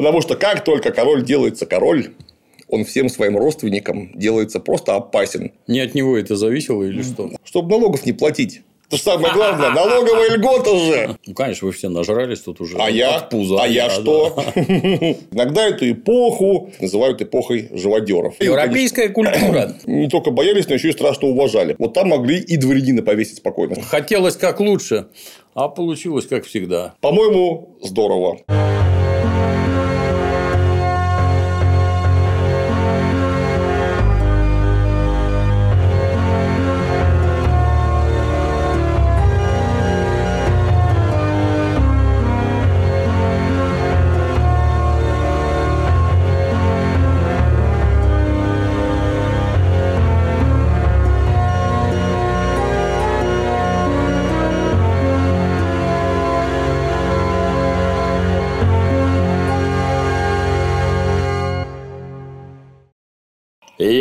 Потому что как только король делается король, он всем своим родственникам делается просто опасен. Не от него это зависело или что? Чтобы налогов не платить. Это же самое главное, налоговая льгота же. Ну, конечно, вы все нажрались тут уже. А я? пуза. А я что? да. Иногда эту эпоху называют эпохой живодеров. Европейская культура. Не только боялись, но еще и страшно уважали. Вот там могли и дворянина повесить спокойно. Хотелось как лучше, а получилось как всегда. По-моему, здорово.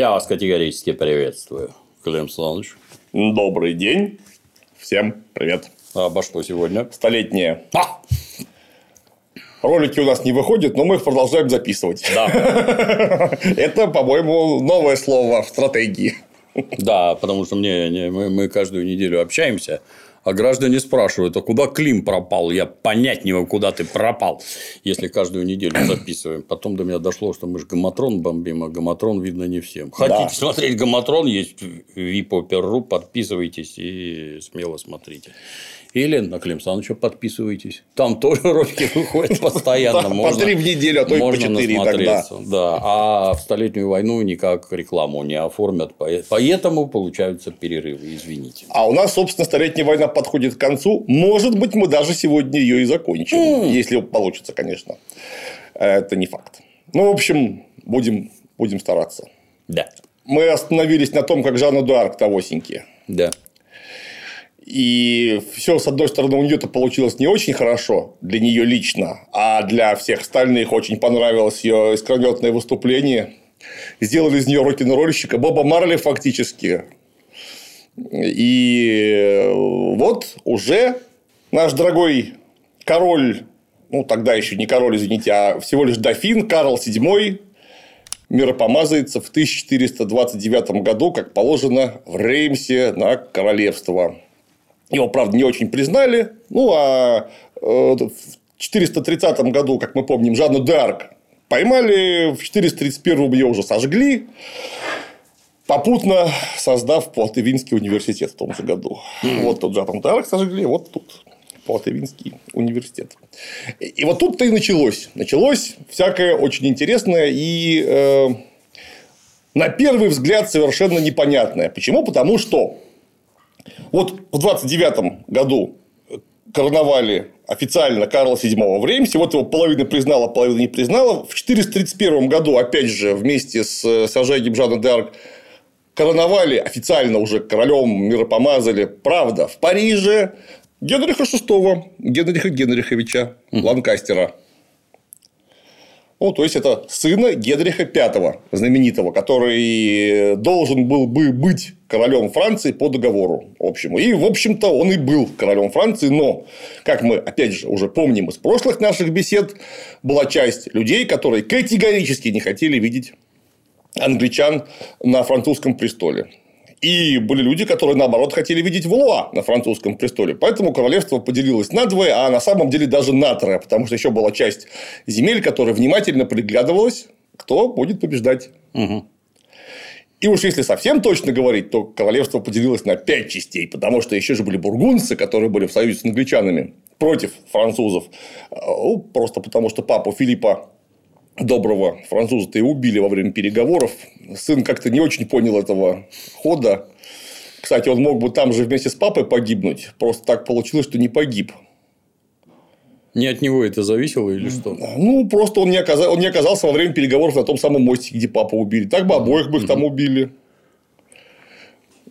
Я вас категорически приветствую, Клим Саныч. Добрый день. Всем привет. А обо что сегодня? Столетние. А! Ролики у нас не выходят, но мы их продолжаем записывать. Да, Это, по-моему, новое слово в стратегии. да, потому что мне, не- мы, мы каждую неделю общаемся, а граждане спрашивают, а куда Клим пропал? Я понять не могу, куда ты пропал, если каждую неделю записываем. Потом до меня дошло, что мы же гаматрон бомбим, а гаматрон видно не всем. Хотите Да. смотреть гаматрон, есть vipopper.ru, подписывайтесь и смело смотрите. Или на Клим Саныча подписывайтесь. Там тоже ролики выходят постоянно. Да, по можно- три в неделю, а то и по можно четыре насмотреться. Да, а в столетнюю войну никак рекламу не оформят, поэтому получаются перерывы, извините. А у нас, собственно, столетняя война подходит к концу. Может быть, мы даже сегодня ее и закончим. Если получится, конечно. Это не факт. Ну, в общем, будем, будем стараться. Да, Мы остановились на том, как Жанна Дуарк Тавосеньки. да. И все, с одной стороны, у нее-то получилось не очень хорошо для нее лично, а для всех остальных очень понравилось ее искрометное выступление. Сделали из нее рок-н-ролльщика Боба Марли фактически. И вот уже наш дорогой король, ну тогда еще не король, извините, а всего лишь дофин Карл VII миропомазается в 1429 году, как положено в Реймсе на королевство. Его, правда, не очень признали. Ну, а э, в 430 году, как мы помним, Жанну Д'Арк поймали, в 431 ее уже сожгли, попутно создав Пуатевинский университет в том же году. Вот тут Жанну Д'Арк сожгли, вот тут Пуатевинский университет. И вот тут-то и началось. Началось всякое очень интересное и э, на первый взгляд совершенно непонятное. Почему? Потому что вот в 29 году короновали официально Карла VII в Реймсе. Вот его половина признала, половина не признала. В 431 году, опять же, вместе с сожжением Жанна д'Арк, короновали официально уже королем миропомазали, правда, в Париже Генриха VI, Генриха Генриховича Ланкастера. Ну, то есть, это сына Генриха V, знаменитого, который должен был бы быть королем Франции по договору общему. И, в общем-то, он и был королем Франции, но, как мы, опять же, уже помним из прошлых наших бесед, была часть людей, которые категорически не хотели видеть англичан на французском престоле. И были люди, которые, наоборот, хотели видеть Валуа на французском престоле. Поэтому королевство поделилось на двое, а на самом деле даже на трое. Потому что еще была часть земель, которая внимательно приглядывалась, кто будет побеждать. И уж если совсем точно говорить, то королевство поделилось на пять частей, потому что еще же были бургундцы, которые были в союзе с англичанами против французов. Ну, Просто потому что папу Филиппа доброго француза-то и убили во время переговоров. Сын как-то не очень понял этого хода. Кстати, он мог бы там же вместе с папой погибнуть. Просто так получилось, что не погиб. Не от него это зависело или что? Ну, просто он не, оказа- он не оказался во время переговоров на том самом мостике, где папу убили. Так бы обоих бы их там убили.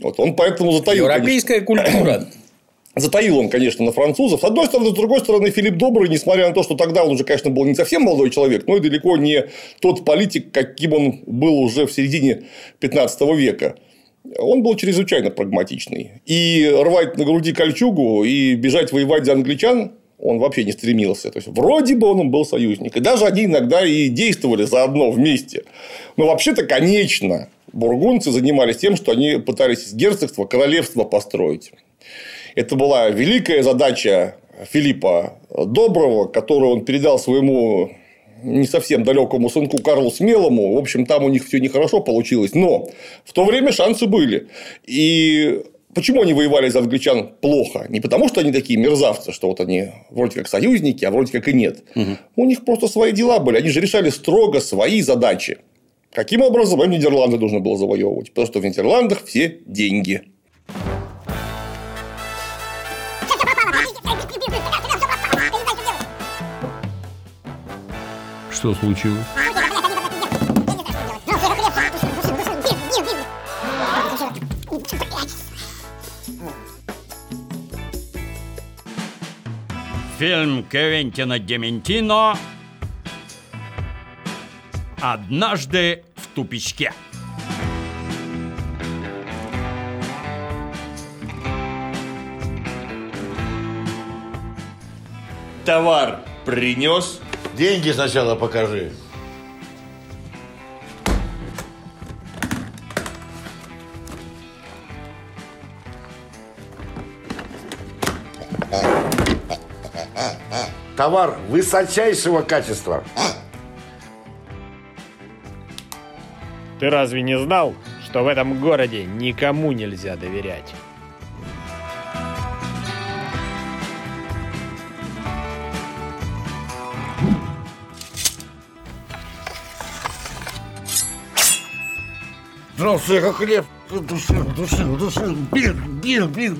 Вот он поэтому затаил. конечно, Европейская культура. Затаил он, конечно, на французов. С одной стороны, с другой стороны, Филипп Добрый, несмотря на то, что тогда он уже, конечно, был не совсем молодой человек, но и далеко не тот политик, каким он был уже в середине 15 века. Он был чрезвычайно прагматичный. И рвать на груди кольчугу и бежать воевать за англичан он вообще не стремился. То есть, вроде бы он был союзник. И даже они иногда и действовали заодно вместе. Но вообще-то, конечно, бургунцы занимались тем, что они пытались из герцогства королевство построить. Это была великая задача Филиппа Доброго, которую он передал своему не совсем далекому сынку Карлу Смелому. В общем, там у них все нехорошо получилось. Но в то время шансы были. И Почему они воевали за англичан плохо? Не потому, что они такие мерзавцы, что вот они вроде как союзники, а вроде как и нет. Угу. У них просто свои дела были. Они же решали строго свои задачи. Каким образом им Нидерланды нужно было завоевывать? Потому что в Нидерландах все деньги. Что случилось? Фильм Квентина Дементино «Однажды в тупичке». Товар принес. Деньги сначала покажи. Товар высочайшего качества. Ты разве не знал, что в этом городе никому нельзя доверять? Здравствуй, как хлеб. Душил, душил, душил. Бил, бил, бил.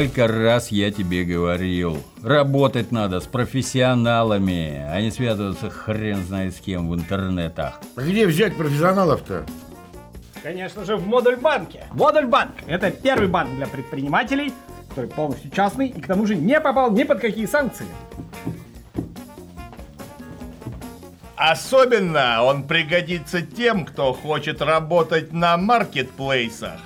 Сколько раз я тебе говорил, работать надо с профессионалами, а не связываться хрен знает с кем в интернетах. А где взять профессионалов-то? Конечно же, в Модуль-банке. Модуль-банк – это первый банк для предпринимателей, который полностью частный и к тому же не попал ни под какие санкции. Особенно он пригодится тем, кто хочет работать на маркетплейсах.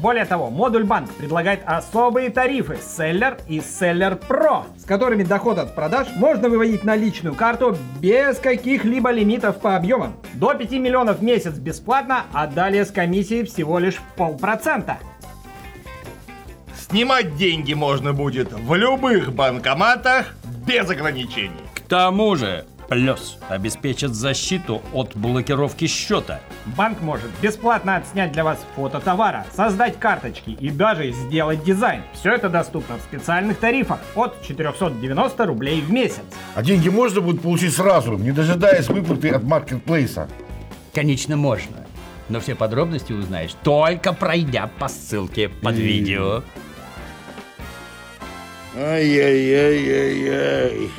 Более того, модуль банк предлагает особые тарифы Seller и Seller Pro, с которыми доход от продаж можно выводить на личную карту без каких-либо лимитов по объемам. До 5 миллионов в месяц бесплатно, а далее с комиссией всего лишь полпроцента. Снимать деньги можно будет в любых банкоматах без ограничений. К тому же, Плюс обеспечит защиту от блокировки счета. Банк может бесплатно отснять для вас фото товара, создать карточки и даже сделать дизайн. Все это доступно в специальных тарифах от 490 рублей в месяц. А деньги можно будет получить сразу, не дожидаясь выплаты от маркетплейса? Конечно, можно. Но все подробности узнаешь только пройдя по ссылке под видео. Ай-яй-яй-яй-яй.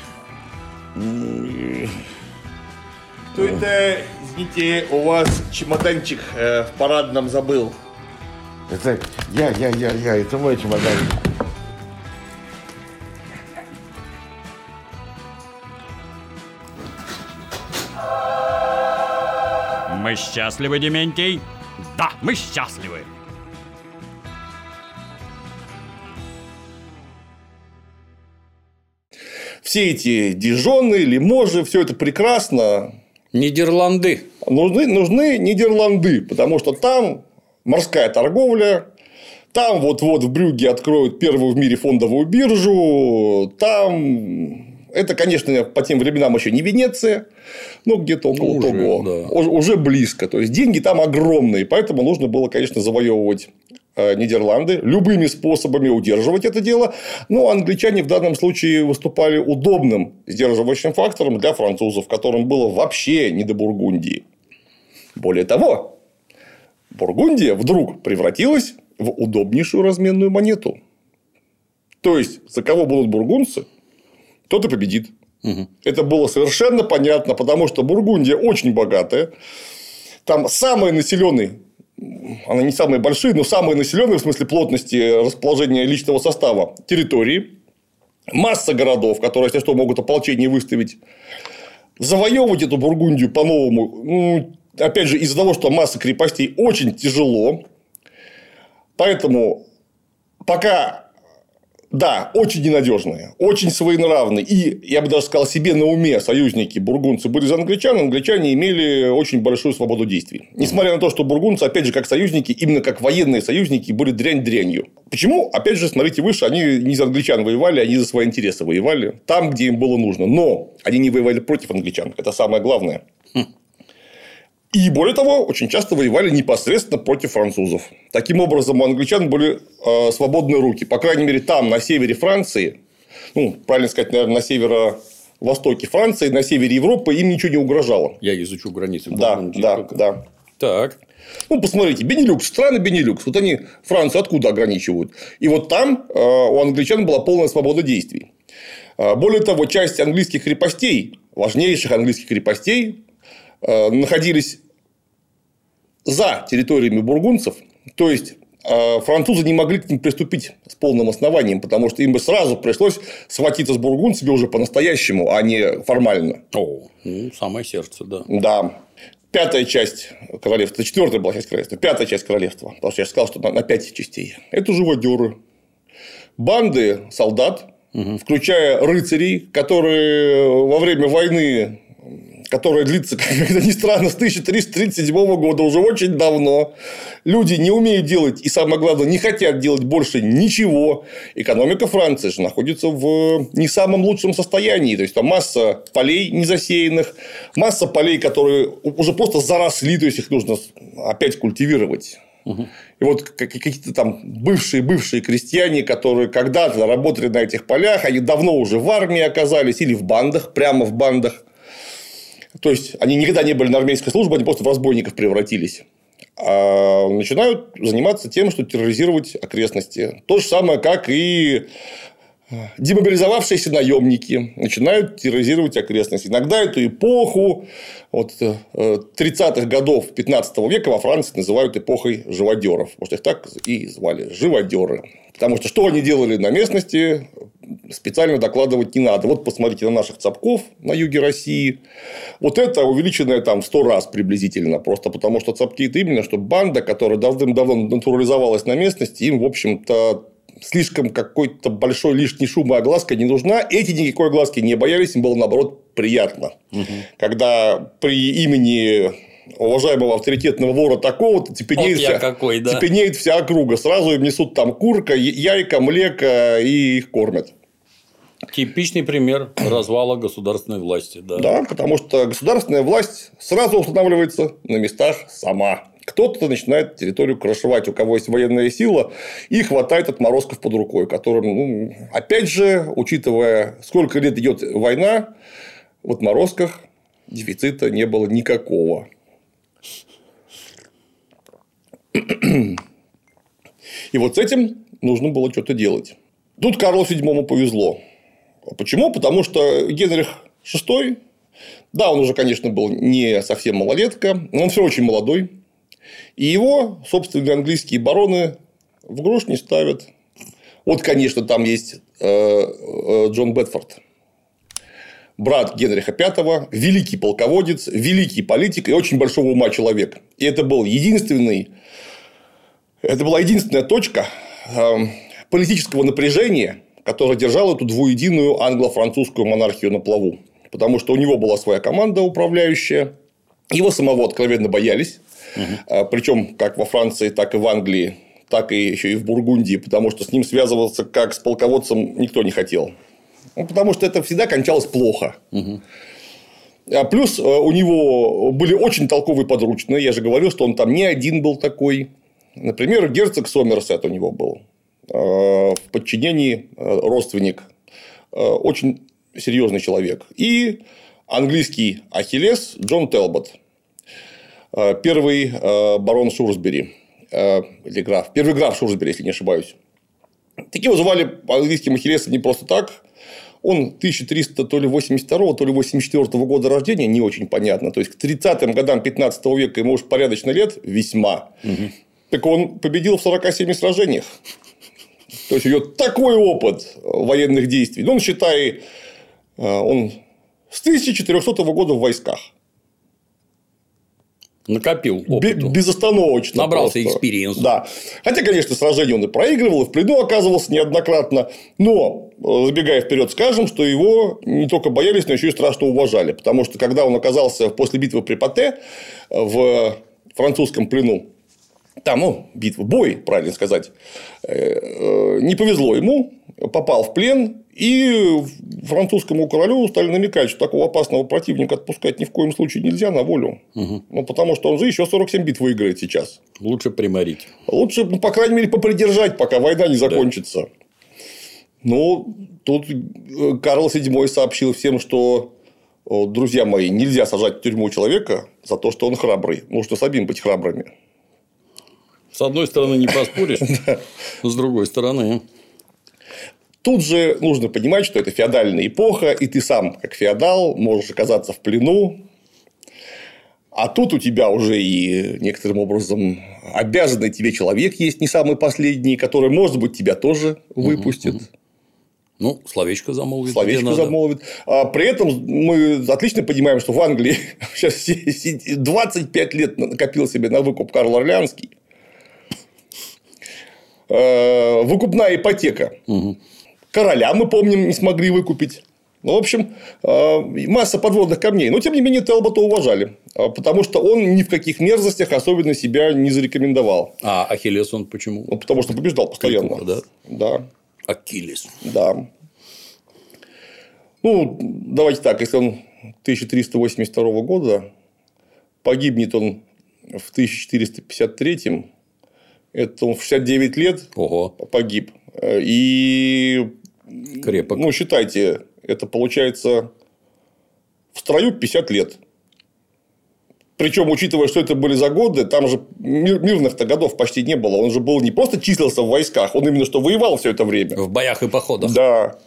То это, извините, у вас чемоданчик э, в парадном забыл. Это я, я, я, я, это мой чемодан. Мы счастливы, Дементий? Да, мы счастливы. Все эти Дижоны, Лиможи, все это прекрасно. Нидерланды. Нужны, нужны Нидерланды, потому что там морская торговля, там вот-вот в Брюге откроют первую в мире фондовую биржу, там это, конечно, по тем временам еще не Венеция, но где-то около уже, того. Да. Уже близко. То есть деньги там огромные, поэтому нужно было, конечно, завоевывать Нидерланды любыми способами удерживать это дело. Но англичане в данном случае выступали удобным сдерживающим фактором для французов, которым было вообще не до Бургундии. Более того, Бургундия вдруг превратилась в удобнейшую разменную монету. То есть, за кого будут бургунцы, тот и победит. Это было совершенно понятно, потому что Бургундия очень богатая. Там самые населенные, она не самые большие, но самые населенные в смысле плотности расположения личного состава территории. Масса городов, которые, если что, могут ополчение выставить. Завоевывать эту Бургундию по-новому, ну, опять же, из-за того, что масса крепостей очень тяжело. Поэтому пока да, очень ненадежные, очень своенравные. И, я бы даже сказал, себе на уме союзники бургунцы были за англичан, англичане имели очень большую свободу действий. Несмотря на то, что бургунцы, опять же, как союзники, именно как военные союзники, были дрянь дрянью. Почему? Опять же, смотрите выше, они не за англичан воевали, они за свои интересы воевали. Там, где им было нужно. Но они не воевали против англичан. Это самое главное. И более того, очень часто воевали непосредственно против французов. Таким образом, у англичан были э, свободные руки. По крайней мере, там, на севере Франции, ну, правильно сказать, наверное, на северо-востоке Франции, на севере Европы им ничего не угрожало. Я изучу границы. Да, да, да. Так. Ну, посмотрите, Бенилюкс, страны Бенилюкс. Вот они Францию откуда ограничивают? И вот там э, у англичан была полная свобода действий. Э, более того, часть английских крепостей, важнейших английских крепостей, э, находились за территориями бургунцев, то есть э, французы не могли к ним приступить с полным основанием, потому что им бы сразу пришлось схватиться с бургунцами уже по-настоящему, а не формально. О, ну, самое сердце, да. Да. Пятая часть королевства, четвертая была часть королевства, пятая часть королевства, потому что я сказал, что на, на пять частей. Это живодеры. Банды солдат, угу. включая рыцарей, которые во время войны которая длится, как это ни странно, с 1337 года, уже очень давно. Люди не умеют делать и, самое главное, не хотят делать больше ничего. Экономика Франции же находится в не самом лучшем состоянии. То есть, там масса полей незасеянных, масса полей, которые уже просто заросли, то есть, их нужно опять культивировать. И вот какие-то там бывшие-бывшие крестьяне, которые когда-то работали на этих полях, они давно уже в армии оказались или в бандах, прямо в бандах. То есть, они никогда не были на армейской службе, они просто в разбойников превратились. А начинают заниматься тем, что терроризировать окрестности. То же самое, как и демобилизовавшиеся наемники начинают терроризировать окрестности. Иногда эту эпоху вот, 30-х э, годов 15 века во Франции называют эпохой живодеров. Может, их так и звали живодеры. Потому что что они делали на местности, специально докладывать не надо. Вот посмотрите на наших цапков на юге России. Вот это увеличенное там в 100 раз приблизительно. Просто потому что цапки это именно, что банда, которая давным-давно натурализовалась на местности, им, в общем-то, слишком какой-то большой лишний шум и огласка не нужна. Эти никакой огласки не боялись, им было наоборот приятно. Угу. Когда при имени уважаемого авторитетного вора такого-то цепенеет, вся, какой, да. цепенеет вся округа. Сразу им несут там курка, яйка, млеко и их кормят. Типичный пример развала государственной власти. Да. да, потому что государственная власть сразу устанавливается на местах сама. Кто-то начинает территорию крышевать, у кого есть военная сила, и хватает отморозков под рукой, которым, ну, опять же, учитывая, сколько лет идет война, в отморозках дефицита не было никакого. И вот с этим нужно было что-то делать. Тут Карлу VII повезло. Почему? Потому что Генрих VI, да, он уже, конечно, был не совсем малолетка, но он все очень молодой. И его собственные английские бароны в грош не ставят. Вот, конечно, там есть э, э, Джон Бетфорд, брат Генриха V, великий полководец, великий политик и очень большого ума человек. И это был единственный, это была единственная точка эм, политического напряжения, которая держала эту двуединую англо-французскую монархию на плаву. Потому что у него была своя команда управляющая, его самого откровенно боялись. Угу. Причем как во Франции, так и в Англии, так и еще и в Бургундии, потому что с ним связываться как с полководцем никто не хотел. Ну, потому что это всегда кончалось плохо. Угу. Плюс э, у него были очень толковые подручные. Я же говорил, что он там не один был такой. Например, герцог Сомерсет у него был э, в подчинении э, родственник. Очень серьезный человек. И английский Ахиллес Джон Телбот. Первый барон Шурсбери. или граф, первый граф Шурсбери, если не ошибаюсь. Такие его звали по-английски Махерес не просто так. Он 1300 то ли 82 то ли 84 года рождения, не очень понятно. То есть, к 30-м годам 15 века ему уж порядочно лет, весьма. Угу. Так он победил в 47 сражениях. То есть, у него такой опыт военных действий. Ну, он, считай, э, он с 1400 года в войсках. Накопил опыту. Безостановочно. Набрался experience а. Да. Хотя, конечно, сражение он и проигрывал, и в плену оказывался неоднократно. Но, э, забегая вперед, скажем, что его не только боялись, но еще и страшно уважали. Потому что, когда он оказался после битвы при Пате э, в французском плену, там, ну, битва, бой, правильно сказать, э, не повезло ему, попал в плен, и французскому королю стали намекать, что такого опасного противника отпускать ни в коем случае нельзя на волю. Угу. Ну, потому что он же еще 47 бит выиграет сейчас. Лучше приморить. Лучше, ну, по крайней мере, попридержать, пока война не закончится. Да. Ну, тут э, Карл VII сообщил всем, что друзья мои, нельзя сажать в тюрьму человека за то, что он храбрый. Нужно самим быть храбрыми. С одной стороны, не поспоришь, с другой стороны. Тут же нужно понимать, что это феодальная эпоха, и ты сам, как феодал, можешь оказаться в плену. А тут у тебя уже и некоторым образом обязанный тебе человек есть, не самый последний, который, может быть, тебя тоже выпустит. Угу, угу. Ну, словечко замолвит. Словечко замолвит. А при этом мы отлично понимаем, что в Англии сейчас 25 лет накопил себе на выкуп Карл Орлеанский. Э, выкупная ипотека. Угу. Короля, мы помним, не смогли выкупить. Ну, в общем, э, масса подводных камней. Но, тем не менее, Телбота уважали. Э, потому что он ни в каких мерзостях особенно себя не зарекомендовал. А Ахиллес он почему? Ну, потому что побеждал постоянно. Кликуха, да? Да. Акилес. Да. Ну, давайте так. Если он 1382 года, погибнет он в 1453 это он в 69 лет Ого. погиб. Э, и Крепок. Ну, считайте, это получается в строю 50 лет. Причем, учитывая, что это были за годы, там же мирных-то годов почти не было. Он же был не просто числился в войсках, он именно что воевал все это время. В боях и походах. Да.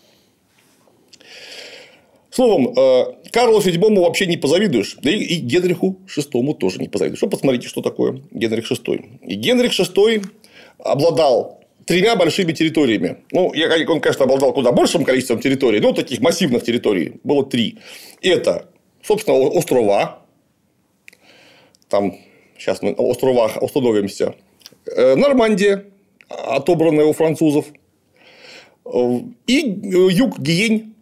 Словом, э, Карлу VII вообще не позавидуешь, да и Генриху VI тоже не позавидуешь. Вот посмотрите, что такое Генрих VI. И Генрих VI обладал тремя большими территориями. Ну, он, конечно, обладал куда большим количеством территорий, но таких массивных территорий было три. Это, собственно, острова. Там сейчас мы на островах остановимся. Э, Нормандия, отобранная у французов. Э, и юг Гиень.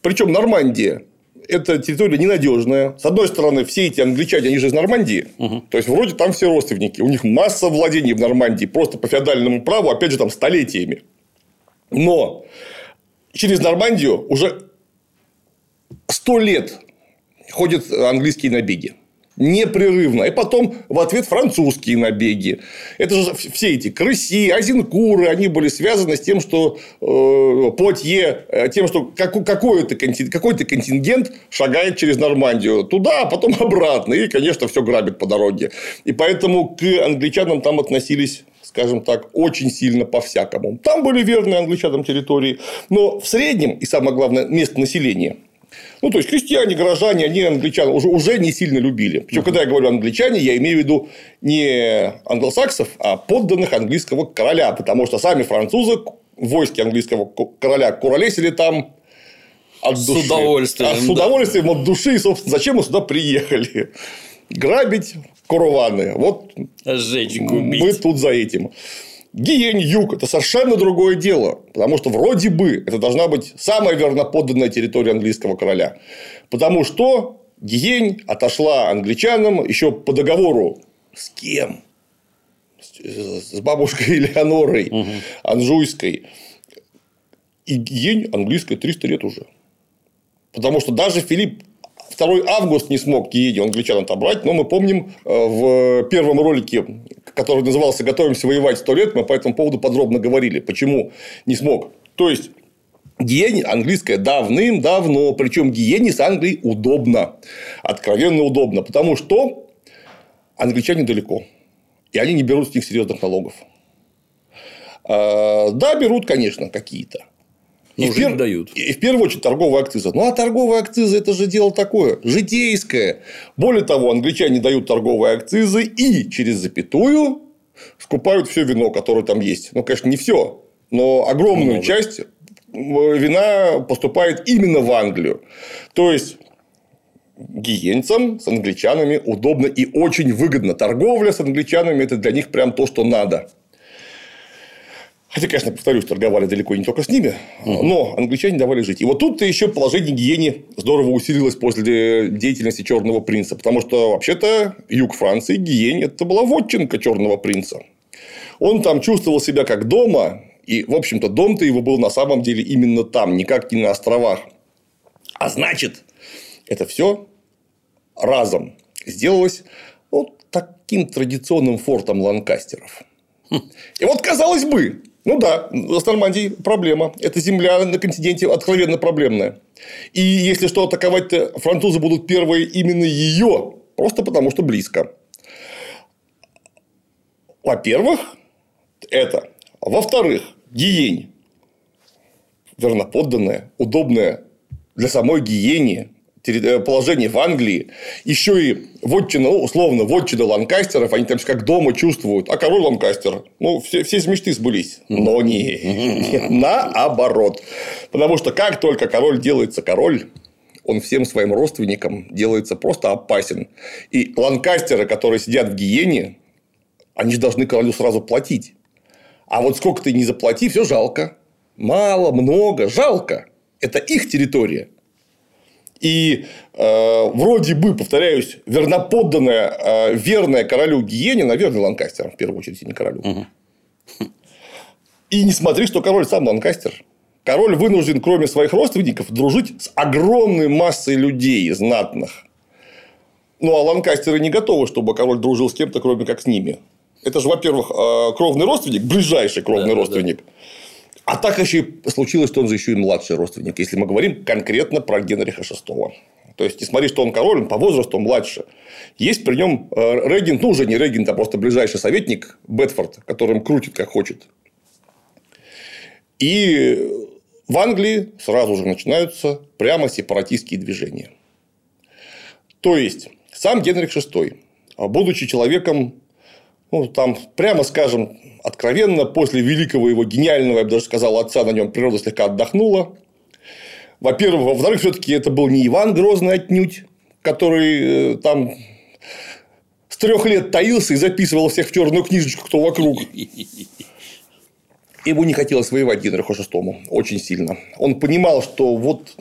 Причем Нормандия это территория ненадежная. С одной стороны, все эти англичане, они же из Нормандии. Угу. То есть, вроде там все родственники. У них масса владений в Нормандии. Просто по феодальному праву, опять же, там столетиями. Но через Нормандию уже сто лет ходят английские набеги непрерывно. И потом в ответ французские набеги. Это же все эти крыси, азинкуры, они были связаны с тем, что э, Потье, э, тем, что какой-то контингент, какой-то контингент шагает через Нормандию туда, а потом обратно. И, конечно, все грабит по дороге. И поэтому к англичанам там относились скажем так, очень сильно по-всякому. Там были верные англичанам территории, но в среднем, и самое главное, место населения ну, то есть, крестьяне, горожане, они англичан уже, уже не сильно любили. Причем, uh-huh. когда я говорю англичане, я имею в виду не англосаксов, а подданных английского короля. Потому что сами французы в войске английского короля куролесили там от души. С удовольствием. А с удовольствием да. от души. И, собственно, зачем мы сюда приехали? Грабить курваны. Вот Сжечь, губить. мы тут за этим. Гиень юг – это совершенно другое дело, потому что вроде бы это должна быть самая верноподданная территория английского короля. Потому что Гиень отошла англичанам еще по договору с кем? С бабушкой Элеонорой угу. Анжуйской. И Гиень английская 300 лет уже. Потому что даже Филипп 2 август не смог Киеди англичан отобрать, но мы помним э, в первом ролике, который назывался «Готовимся воевать сто лет», мы по этому поводу подробно говорили, почему не смог. То есть, Гиени английская давным-давно, причем Гиени с Англией удобно, откровенно удобно, потому что англичане далеко. И они не берут с них серьезных налогов. А, Да, берут, конечно, какие-то. Ну, И в, жить пер- дают. и в первую очередь торговая акциза. Ну, а торговая акциза – это же дело такое, житейское. Более того, англичане дают торговые акцизы и через запятую скупают все вино, которое там есть. Ну, конечно, не все, но огромную Много. часть вина поступает именно в Англию. То есть, гиенцам с англичанами удобно и очень выгодно. Торговля с англичанами – это для них прям то, что надо. Хотя, конечно, повторюсь, торговали далеко не только с ними, но англичане давали жить. И вот тут-то еще положение гиене здорово усилилось после деятельности Черного принца. Потому что, вообще-то, юг Франции, гиене это была вотчинка Черного принца. Он там чувствовал себя как дома, и, в общем-то, дом-то его был на самом деле именно там, никак не на островах. А значит, это все разом сделалось вот таким традиционным фортом ланкастеров. И вот, казалось бы, ну да, с Нормандией проблема. Эта земля на континенте откровенно проблемная. И если что, атаковать-то французы будут первые именно ее, просто потому что близко. Во-первых, это. Во-вторых, Гиень верноподданная, удобная для самой Гиени терри- положение в Англии, еще и вотчина, ну, условно, вотчина Ланкастеров, они там как дома чувствуют, а король Ланкастер, ну, все, все мечты сбылись. Но не, не, наоборот. Потому что как только король делается король, он всем своим родственникам делается просто опасен. И ланкастеры, которые сидят в гиене, они же должны королю сразу платить. А вот сколько ты не заплати, все жалко. Мало, много, жалко. Это их территория. И э, вроде бы, повторяюсь, верноподданная, э, верная королю Гиене, наверное, Ланкастером, в первую очередь, а не королю. И не смотри, что король сам Ланкастер. Король вынужден, кроме своих родственников, дружить с огромной массой людей знатных. Ну, а ланкастеры не готовы, чтобы король дружил с кем-то, кроме как с ними. Это же, во-первых, э, кровный родственник, ближайший кровный Да, да, родственник. А так еще и случилось, что он же еще и младший родственник, если мы говорим конкретно про Генриха VI. То есть, не смотри, что он король, он по возрасту младше. Есть при нем э, регент, ну, уже не регент, а просто ближайший советник Бетфорд, которым крутит как хочет. И в Англии сразу же начинаются прямо сепаратистские движения. То есть, сам Генрих VI, будучи человеком, ну, там, прямо скажем, откровенно, после великого его гениального, я бы даже сказал, отца, на нем природа слегка отдохнула. Во-первых, во-вторых, все-таки это был не Иван Грозный отнюдь, который э, там с трех лет таился и записывал всех в черную книжечку, кто вокруг. Ему не хотелось воевать Генриху VI очень сильно. Он понимал, что вот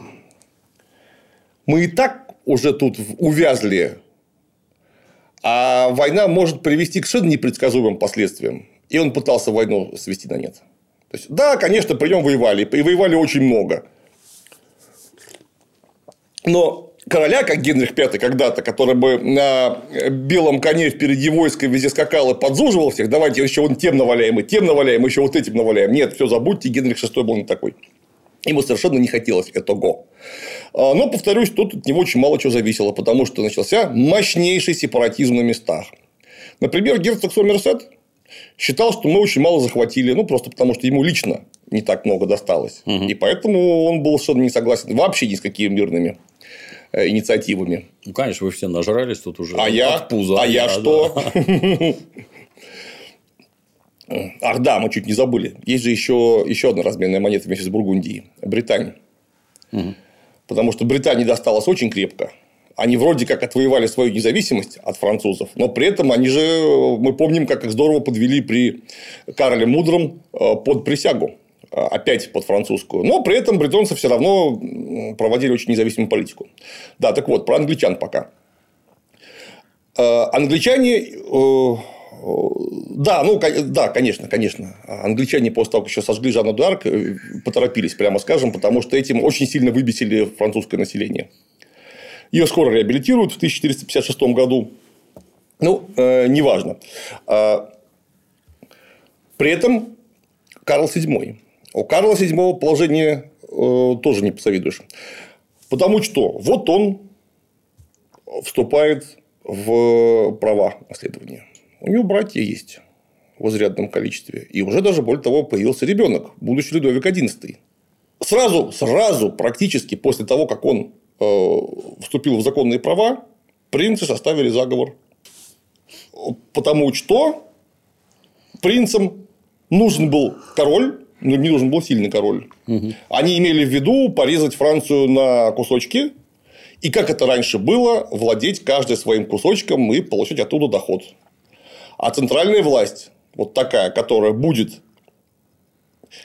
мы и так уже тут увязли, а война может привести к совершенно непредсказуемым последствиям. И он пытался войну свести на нет. То есть, да, конечно, при нем воевали, и воевали очень много. Но короля, как Генрих V когда-то, который бы на белом коне впереди войска везде скакал и подзуживал всех, давайте еще вон тем наваляем, и тем наваляем, еще вот этим наваляем. Нет, все забудьте, Генрих VI был не такой. Ему совершенно не хотелось этого. Но, повторюсь, тут от него очень мало чего зависело, потому что начался мощнейший сепаратизм на местах. Например, герцог Сомерсет считал, что мы очень мало захватили, ну, просто потому что ему лично не так много досталось. Угу. И поэтому он был совершенно не согласен вообще ни с какими мирными э, инициативами. Ну, конечно, вы все нажрались тут уже а я, пуза. А я что? Ах да, мы чуть не забыли. Есть же еще, еще одна разменная монета вместе с Бургундией. Британия. Угу. Потому что Британии досталось очень крепко. Они вроде как отвоевали свою независимость от французов, но при этом они же, мы помним, как их здорово подвели при Карле Мудром под присягу. Опять под французскую. Но при этом бритонцы все равно проводили очень независимую политику. Да, так вот, про англичан пока. Англичане да, ну, да, конечно, конечно. Англичане после того, как еще сожгли Жанну Д'Арк, поторопились, прямо скажем, потому что этим очень сильно выбесили французское население. Ее скоро реабилитируют в 1456 году. Ну, э, неважно. Э, при этом Карл VII. У Карла VII положение э, тоже не посовидуешь. Потому что вот он вступает в права наследования. У него братья есть в изрядном количестве. И уже даже, более того, появился ребенок, будущий Людовик XI. Сразу, сразу, практически после того, как он э, вступил в законные права, принцы составили заговор. Потому что принцам нужен был король, но не нужен был сильный король. Угу. Они имели в виду порезать Францию на кусочки, и как это раньше было, владеть каждым своим кусочком и получить оттуда доход. А центральная власть, вот такая, которая будет,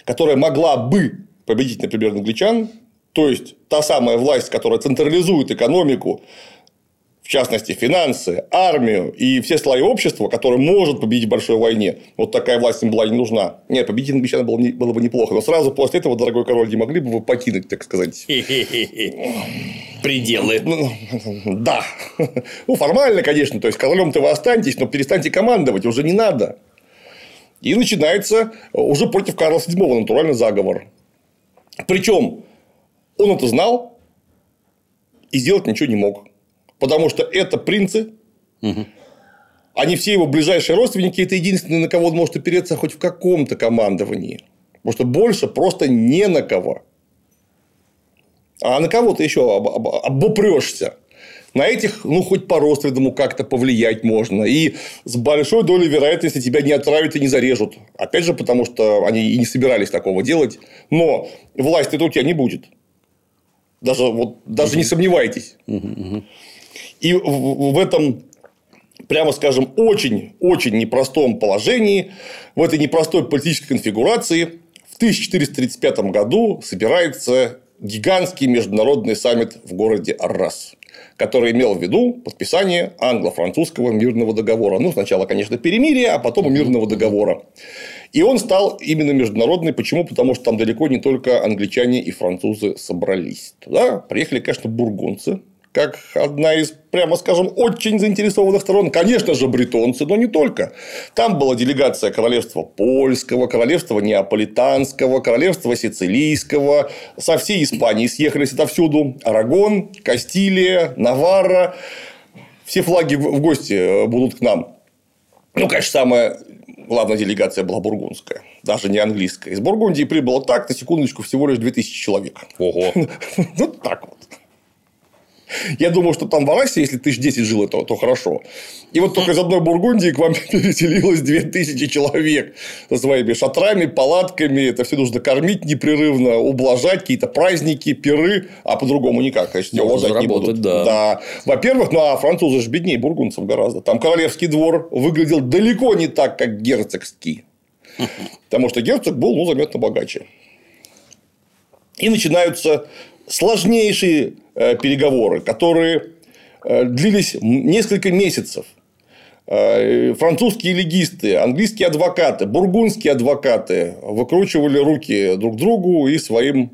которая могла бы победить, например, англичан, то есть та самая власть, которая централизует экономику, в частности, финансы, армию и все слои общества, которые может победить в большой войне. Вот такая власть им была не нужна. Нет, победить англичан было, не, было бы неплохо. Но сразу после этого, дорогой король, не могли бы вы покинуть, так сказать. Пределы. Ну, да. Ну, формально, конечно. То есть, королем-то вы останетесь, но перестаньте командовать, уже не надо. И начинается уже против Карла VII натуральный заговор. Причем он это знал и сделать ничего не мог. Потому что это принцы, угу. они все его ближайшие родственники, это единственные, на кого он может опереться хоть в каком-то командовании. Потому что больше просто не на кого. А на кого ты еще об, об, обопрешься? На этих, ну, хоть по родственному как-то повлиять можно. И с большой долей вероятности тебя не отравят и не зарежут. Опять же, потому что они и не собирались такого делать. Но власти это у тебя не будет. Даже, вот, даже угу. не сомневайтесь. Угу. И в этом прямо скажем, очень-очень непростом положении, в этой непростой политической конфигурации в 1435 году собирается гигантский международный саммит в городе Аррас, который имел в виду подписание англо-французского мирного договора. Ну, сначала, конечно, перемирия, а потом мирного договора. И он стал именно международный. Почему? Потому что там далеко не только англичане и французы собрались. Туда приехали, конечно, бургунцы, как одна из, прямо скажем, очень заинтересованных сторон. Конечно же, бретонцы, но не только. Там была делегация королевства польского, королевства неаполитанского, королевства сицилийского. Со всей Испании съехались отовсюду. Арагон, Кастилия, Наварра. Все флаги в гости э, будут к нам. Ну, конечно, самая главная делегация была бургундская, даже не английская. Из Бургундии прибыло так, на секундочку, всего лишь 2000 человек. Ого. Ну, так вот. Я думал, что там в Арасе, если тысяч десять жило, то, то хорошо. И вот только из одной Бургундии к вам переселилось две тысячи человек со своими шатрами, палатками. Это все нужно кормить непрерывно, ублажать, какие-то праздники, пиры, а по-другому никак, конечно, тебя уважать не будут. Да. да. Во-первых, ну а французы же беднее бургундцев гораздо. Там королевский двор выглядел далеко не так, как герцогский. Потому что герцог был, ну, заметно богаче. И начинаются сложнейшие э, переговоры, которые э, длились несколько месяцев. Э, французские легисты, английские адвокаты, бургундские адвокаты выкручивали руки друг другу и своим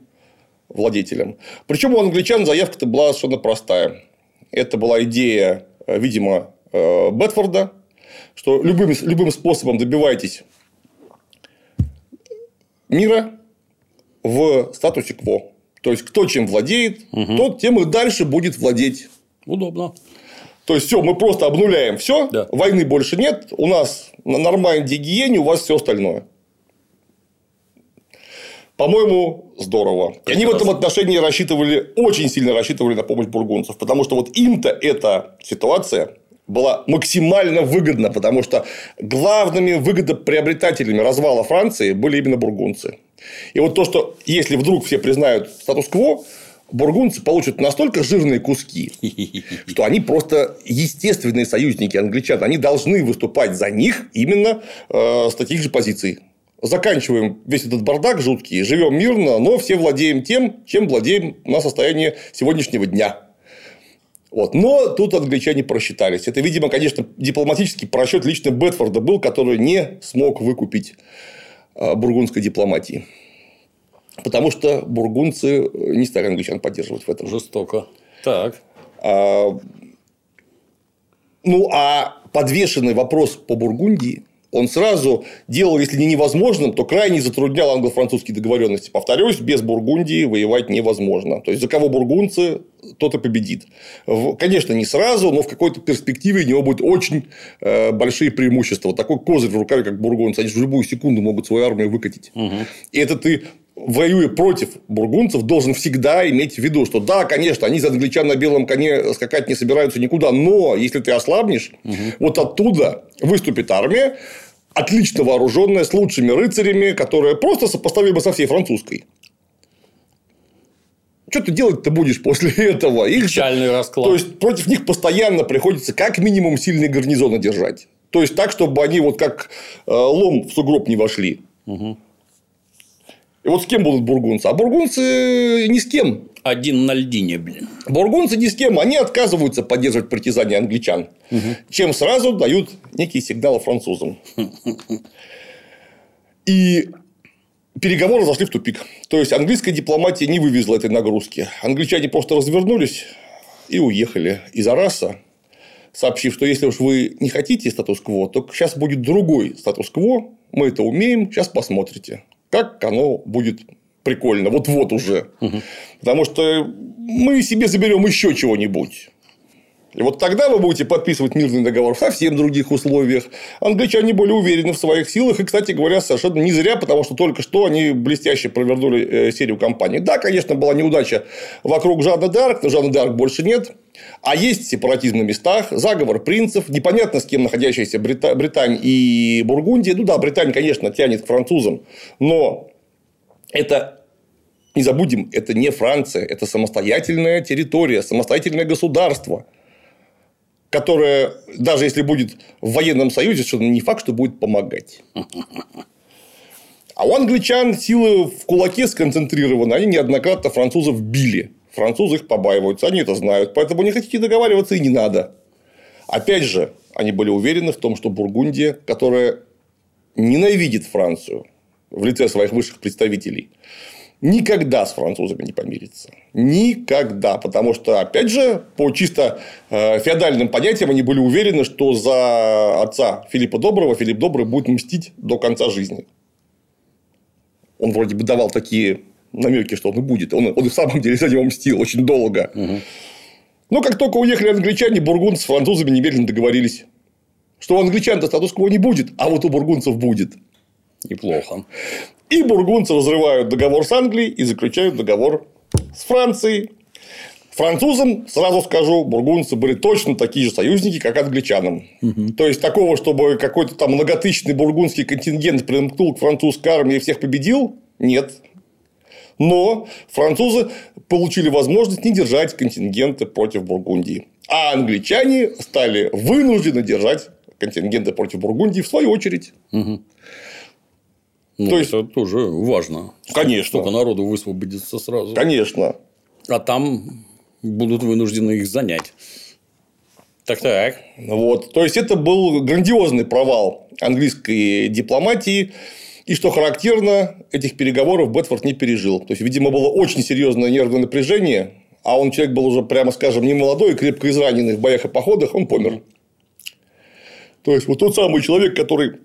владетелям. Причем у англичан заявка-то была совершенно простая. Это была идея, видимо, Бетфорда, что любым, любым способом добивайтесь мира в статусе кво. То есть, кто чем владеет, угу. тот тем и дальше будет владеть. Удобно. То есть, все, мы просто обнуляем все, да. войны больше нет, у нас нормальная гигиене, у вас все остальное. По-моему, здорово. И они в этом отношении рассчитывали, очень сильно рассчитывали на помощь бургунцев, потому что вот им-то эта ситуация была максимально выгодна, потому что главными выгодоприобретателями развала Франции были именно бургунцы. И вот то, что если вдруг все признают статус-кво, бургунцы получат настолько жирные куски, что они просто естественные союзники англичан. Они должны выступать за них именно э, с таких же позиций. Заканчиваем весь этот бардак жуткий, живем мирно, но все владеем тем, чем владеем на состояние сегодняшнего дня. Вот. Но тут англичане просчитались. Это, видимо, конечно, дипломатический просчет лично Бетфорда был, который не смог выкупить Э, бургундской дипломатии. Потому что бургунцы не стали англичан поддерживать в этом. Жестоко. Так. А, ну, а подвешенный вопрос по Бургундии, он сразу делал, если не невозможным, то крайне затруднял англо-французские договоренности. Повторюсь, без Бургундии воевать невозможно. То есть, за кого бургунцы, тот и победит. Конечно, не сразу, но в какой-то перспективе у него будут очень э, большие преимущества. Вот такой козырь в рукаве, как бургунцы, они же в любую секунду могут свою армию выкатить. Угу. И это ты воюя против бургунцев, должен всегда иметь в виду, что да, конечно, они за англичан на белом коне скакать не собираются никуда, но если ты ослабнешь, угу. вот оттуда выступит армия, отлично вооруженная, с лучшими рыцарями, которая просто сопоставима со всей французской. Что ты делать-то будешь после этого? Их Печальный расклад. То есть, против них постоянно приходится как минимум сильные гарнизоны держать. То есть, так, чтобы они вот как э, лом в сугроб не вошли. Угу. И вот с кем будут бургунцы? А бургунцы ни с кем. Один на льдине, блин. Бургунцы ни с кем. Они отказываются поддерживать партизане англичан. Угу. Чем сразу дают некие сигналы французам. И переговоры зашли в тупик. То есть, английская дипломатия не вывезла этой нагрузки. Англичане просто развернулись и уехали из Араса, сообщив, что если уж вы не хотите статус-кво, то сейчас будет другой статус-кво, мы это умеем, сейчас посмотрите как оно будет прикольно. Вот-вот уже. Угу. Потому что мы себе заберем еще чего-нибудь. И вот тогда вы будете подписывать мирный договор в совсем других условиях. Англичане были уверены в своих силах. И, кстати говоря, совершенно не зря, потому что только что они блестяще провернули э, серию кампаний. Да, конечно, была неудача вокруг Жанны Дарк, но Жанны Дарк больше нет. А есть сепаратизм на местах, заговор принцев, непонятно с кем находящиеся Брита... Британия и Бургундия. Ну да, Британия, конечно, тянет к французам, но это не забудем, это не Франция, это самостоятельная территория, самостоятельное государство, которое, даже если будет в военном союзе, что не факт, что будет помогать. А у англичан силы в кулаке сконцентрированы, они неоднократно французов били. Французы их побаиваются, они это знают, поэтому не хотите договариваться и не надо. Опять же, они были уверены в том, что Бургундия, которая ненавидит Францию в лице своих высших представителей, никогда с французами не помирится. Никогда. Потому что, опять же, по чисто э, феодальным понятиям они были уверены, что за отца Филиппа Доброго Филипп Добрый будет мстить до конца жизни. Он вроде бы давал такие намеки, что он и будет. Он, он и в самом деле за него мстил очень долго. Угу. Но как только уехали англичане, бургунцы с французами немедленно договорились, что у англичан-то статус-кво не будет, а вот у бургунцев будет. Неплохо. И бургунцы разрывают договор с Англией и заключают договор с Францией. Французам, сразу скажу, бургунцы были точно такие же союзники, как англичанам. Угу. То есть, такого, чтобы какой-то там многотысячный бургундский контингент примкнул к французской армии и всех победил, нет. Но французы получили возможность не держать контингенты против Бургундии. А англичане стали вынуждены держать контингенты против Бургундии в свою очередь. Угу. Ну, То есть, это тоже важно. Конечно. Сколько народу высвободится сразу. Конечно. А там будут вынуждены их занять. Так так. Вот. То есть, это был грандиозный провал английской дипломатии. И что характерно, этих переговоров Бетфорд не пережил. То есть, видимо, было очень серьезное нервное напряжение, а он человек был уже, прямо скажем, не молодой, крепко израненный в боях и походах, он помер. То есть, вот тот самый человек, который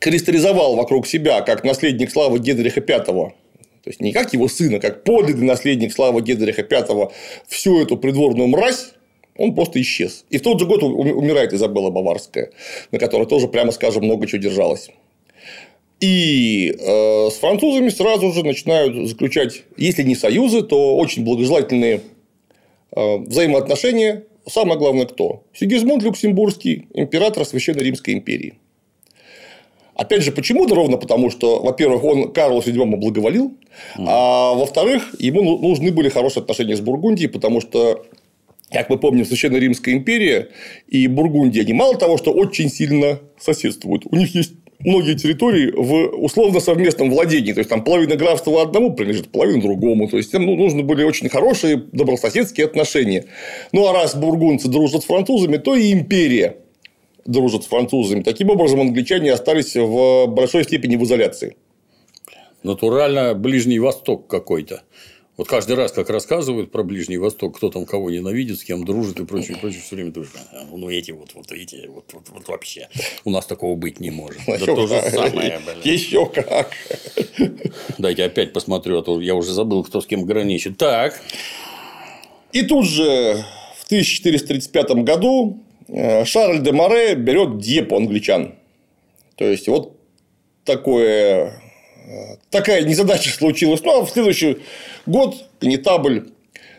кристаллизовал вокруг себя как наследник славы Генриха V, то есть не как его сына, как подлинный наследник славы Генриха V, всю эту придворную мразь, он просто исчез. И в тот же год умирает Изабелла Баварская, на которой тоже, прямо скажем, много чего держалось. И э, с французами сразу же начинают заключать, если не союзы, то очень благожелательные э, взаимоотношения. Самое главное, кто? Сигизмунд Люксембургский, император Священной Римской империи. Опять же, почему? Да ровно потому, что, во-первых, он Карлу VII благоволил, mm. а во-вторых, ему ну, нужны были хорошие отношения с Бургундией, потому что как мы помним, Священная Римская империя и Бургундия, они мало того, что очень сильно соседствуют. У них есть многие территории в условно совместном владении. То есть, там половина графства одному принадлежит, половина другому. То есть, им ну, нужны были очень хорошие добрососедские отношения. Ну, а раз бургунцы дружат с французами, то и империя дружит с французами. Таким образом, англичане остались в большой степени в изоляции. Натурально Ближний Восток какой-то. Вот каждый раз, как рассказывают про Ближний Восток, кто там кого ненавидит, с кем дружит и прочее, прочее, все время думаешь, «А, ну эти вот, вот эти, вот, вот, вот вообще. У нас такого быть не может. Да то же самое, блин. Еще как. Дайте опять посмотрю, а то я уже забыл, кто с кем граничит. Так. И тут же в 1435 году Шарль де Море берет Дьепу англичан. То есть, вот такое, э, такая незадача случилась. Ну, а в следующий год конетабль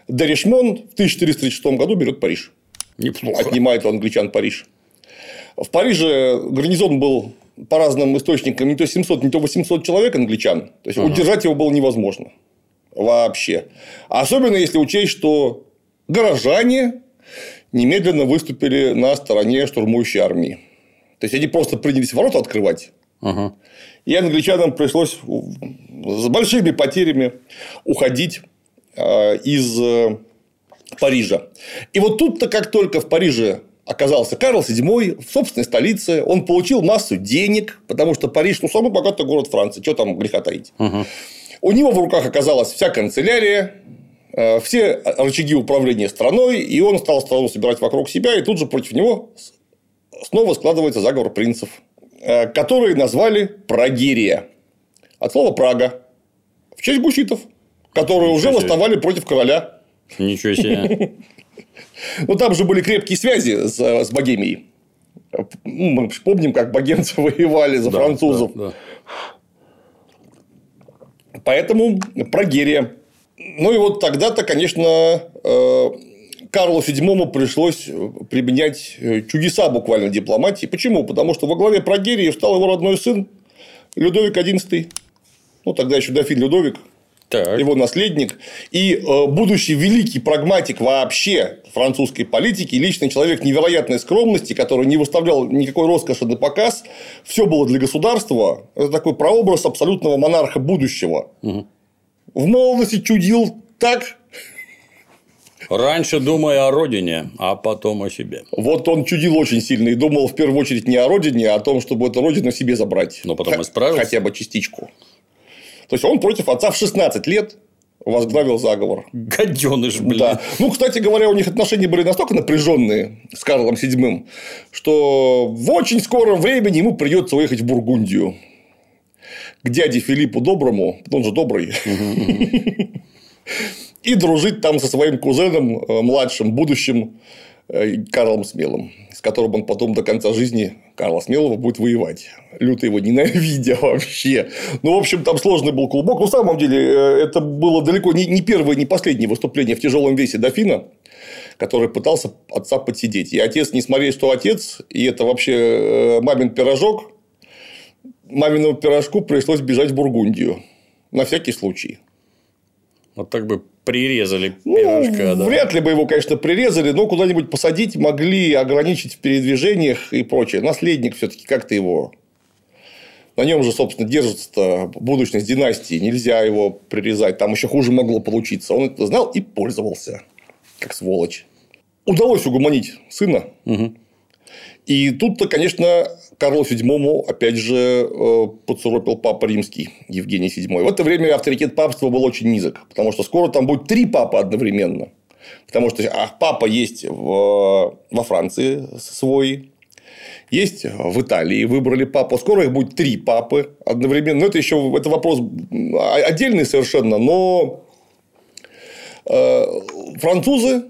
де Ришмон в 1436 году берет Париж. Неплохо. Отнимает у англичан Париж. В Париже гарнизон был по разным источникам не то 700, не то 800 человек англичан. То есть, удержать его было невозможно. Вообще. Особенно если учесть, что горожане немедленно выступили на стороне штурмующей армии. То есть, они просто принялись ворота открывать. Ага. И англичанам пришлось с большими потерями уходить э, из э, Парижа. И вот тут-то, как только в Париже оказался Карл VII в собственной столице, он получил массу денег, потому что Париж, ну, самый богатый город Франции, что там греха таить. У него в руках оказалась вся канцелярия, все рычаги управления страной, и он стал страну собирать вокруг себя, и тут же против него снова складывается заговор принцев, э, которые назвали Прагерия. От слова Прага. В честь гуситов, которые уже Ничего себе. восставали против короля. Ничего себе. Ну, там же были крепкие связи с, с Богемией. Ну, Мы помним, как богемцы воевали за Да, французов. да, да. Поэтому Прогерия. Ну, и вот тогда-то, конечно, э, Карлу VII пришлось применять э, чудеса буквально дипломатии. Почему? Потому что во главе Прогерии встал его родной сын Людовик XI. Ну, тогда еще дофин Людовик, Так. его наследник, и э, будущий великий прагматик вообще французской политики, личный человек невероятной скромности, который не выставлял никакой роскоши на показ, все было для государства, это такой прообраз абсолютного монарха будущего. В молодости чудил так, Раньше думая о родине, а потом о себе. вот он чудил очень сильно и думал в первую очередь не о родине, а о том, чтобы эту родину себе забрать. Но потом Х- исправился. Хотя бы частичку. То есть, он против отца в 16 лет возглавил заговор. Гаденыш, блин. Да. Ну, кстати говоря, у них отношения были настолько напряженные с Карлом VII, что в очень скором времени ему придется уехать в Бургундию к дяде Филиппу Доброму, он же добрый, и дружить там со своим кузеном э, младшим, будущим э, Карлом Смелым, с которым он потом до конца жизни Карла Смелого будет воевать, люто его ненавидя вообще. Ну, в общем, там сложный был клубок. Но на самом деле, э, это было далеко не, первое, не последнее выступление в тяжелом весе дофина, который пытался отца подсидеть. И отец, не смотреть, что отец, и это вообще мамин пирожок, маминому пирожку пришлось бежать в Бургундию. На всякий случай. Вот так бы прирезали Ну, пирожка, да. Вряд ли бы его, конечно, прирезали, но куда-нибудь посадить могли, ограничить в передвижениях и прочее. Наследник все-таки как-то его. На нем же, собственно, держится будущность династии. Нельзя его прирезать. Там еще хуже могло получиться. Он это знал и пользовался. Как сволочь. Удалось угомонить сына. И тут-то, конечно, Карлу VII, опять же, э, поцарапил папа римский Евгений VII. В это время авторитет папства был очень низок, потому что скоро там будет три папы одновременно. Потому что а, папа есть в, во Франции свой, есть в Италии выбрали папу. Скоро их будет три папы одновременно. Но это еще это вопрос отдельный совершенно, но э, французы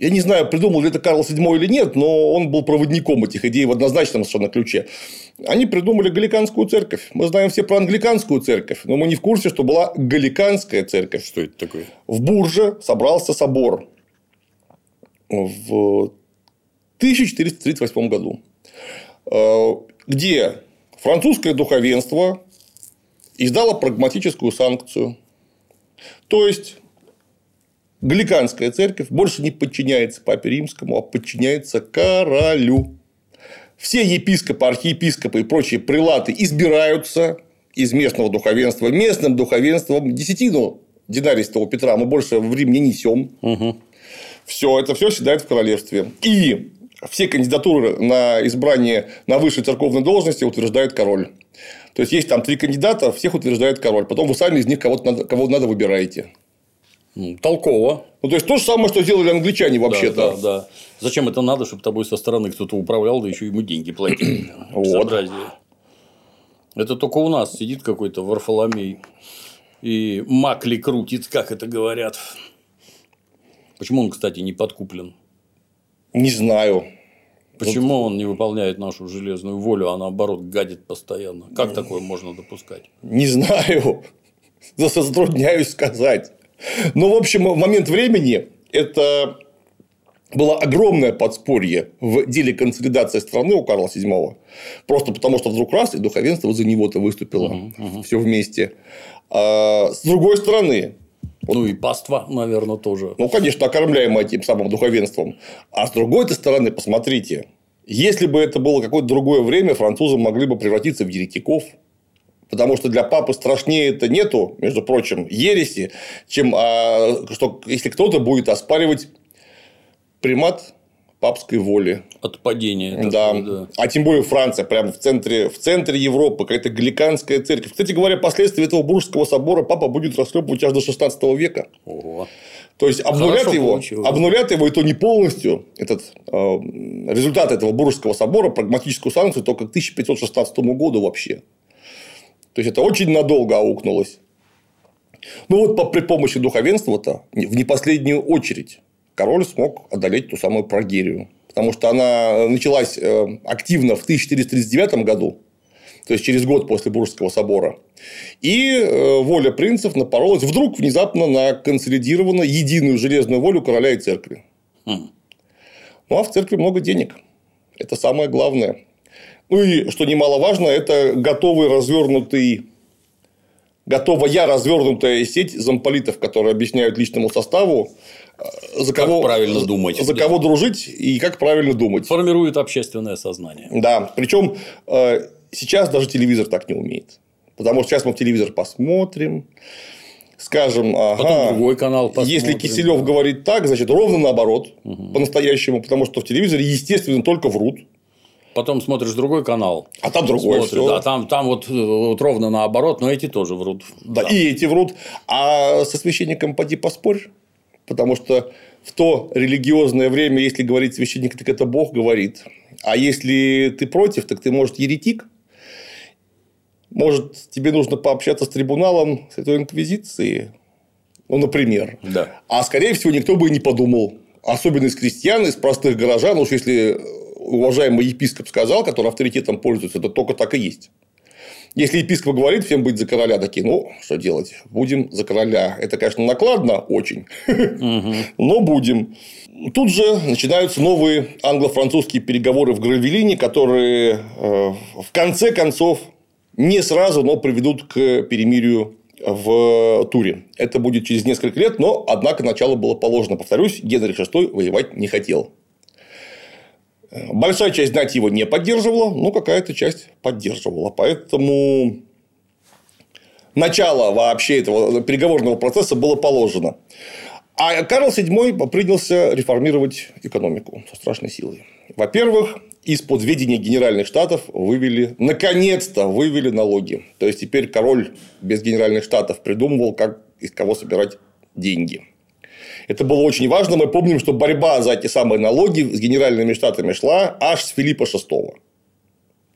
я не знаю, придумал ли это Карл VII или нет, но он был проводником этих идей в однозначном совершенно ключе. Они придумали галиканскую церковь. Мы знаем все про англиканскую церковь, но мы не в курсе, что была галиканская церковь. Что это такое? В Бурже собрался собор в 1438 году, э, где французское духовенство издало прагматическую санкцию. То есть, Галиканская церковь больше не подчиняется папе римскому, а подчиняется королю. Все епископы, архиепископы и прочие прилаты избираются из местного духовенства. Местным духовенством десятину динарий Святого Петра мы больше в Рим не несем. Все, это все седает в королевстве. И все кандидатуры на избрание на высшей церковной должности утверждает король. То есть, есть там три кандидата, всех утверждает король. Потом вы сами из них кого-то надо, кого надо выбираете. Толково. Ну, то есть, то же самое, что сделали англичане Да, вообще-то. Да, да. Зачем это надо, чтобы тобой со стороны кто-то управлял, да еще ему деньги платили? Вот. Это только у нас сидит какой-то Варфоломей и макли крутит, как это говорят. Почему он, кстати, не подкуплен? Не знаю. Почему он не выполняет нашу железную волю, а наоборот гадит постоянно? Как такое можно допускать? Не знаю. Затрудняюсь сказать. Но, в общем, в момент времени это было огромное подспорье в деле консолидации страны у Карла VII. Просто потому, что вдруг раз, и духовенство за него-то выступило. Все вместе. А с другой стороны, Ну и паства, наверное, тоже. ну, конечно, окормляемое этим самым духовенством. А с другой стороны, посмотрите, если бы это было какое-то другое время, французы могли бы превратиться в еретиков. Потому что для папы страшнее это нету, между прочим, ереси, чем а, что если кто-то будет оспаривать примат папской воли. От падения. так Да. да. А тем более Франция, прямо в центре, в центре Европы, какая-то галиканская церковь. Кстати говоря, последствия этого Буржского собора папа будет расхлебывать аж до 16 века. Ого. То есть обнулят Хорошо его, получилось. обнулят его и то не полностью. Этот э, результат этого Буржского собора, прагматическую санкцию только к 1516 году вообще. То есть это очень надолго аукнулось. Ну вот при помощи духовенства-то в не последнюю очередь король смог одолеть ту самую прогерию. Потому что она началась э, активно в 1439 году, то есть через год после Буржского собора. И э, воля принцев напоролась вдруг внезапно на консолидированно единую железную волю короля и церкви. Хм. Ну а в церкви много денег. Это самое главное. Ну и что немаловажно, это готовый развернутый готовая развернутая сеть замполитов, которые объясняют личному составу, э, за Как кого правильно думать. за Да. кого дружить и как правильно думать. Формирует общественное сознание. Да, причем э, сейчас даже телевизор так не умеет. Потому что сейчас мы в телевизор посмотрим, скажем, Потом ага, другой канал посмотрим. если Киселев говорит так, значит ровно наоборот, по-настоящему, потому что в телевизоре, естественно, только врут, Потом смотришь другой канал. а там другое Смотришь, всё. да, там, там вот, э, вот ровно наоборот, но эти тоже врут. Да, и эти врут. А со священником поди поспорь. Потому что в то религиозное время, если говорит священник, так это Бог говорит. А если ты против, так ты, может, еретик. Может, тебе нужно пообщаться с трибуналом Святой Инквизиции. Ну, например. Да. А скорее всего, никто бы и не подумал. Особенно из крестьян, из простых горожан. Уж если уважаемый епископ сказал, который авторитетом пользуется, это только так и есть. Если епископ говорит всем быть за короля, такие, ну, что делать, будем за короля. Это, конечно, накладно очень, но будем. Тут же начинаются новые англо-французские переговоры в Гравелине, которые э, в конце концов не сразу, но приведут к перемирию в Туре. Это будет через несколько лет, но, однако, начало было положено. Повторюсь, Генрих VI воевать не хотел. Большая часть знати его не поддерживала, но какая-то часть поддерживала. Поэтому начало вообще этого переговорного процесса было положено. А Карл VII принялся реформировать экономику со страшной силой. Во-первых, из-под ведения генеральных штатов вывели, наконец-то вывели налоги. То есть, теперь король без генеральных штатов придумывал, как из кого собирать деньги. Это было очень важно. Мы помним, что борьба за эти самые налоги с генеральными штатами шла аж с Филиппа VI.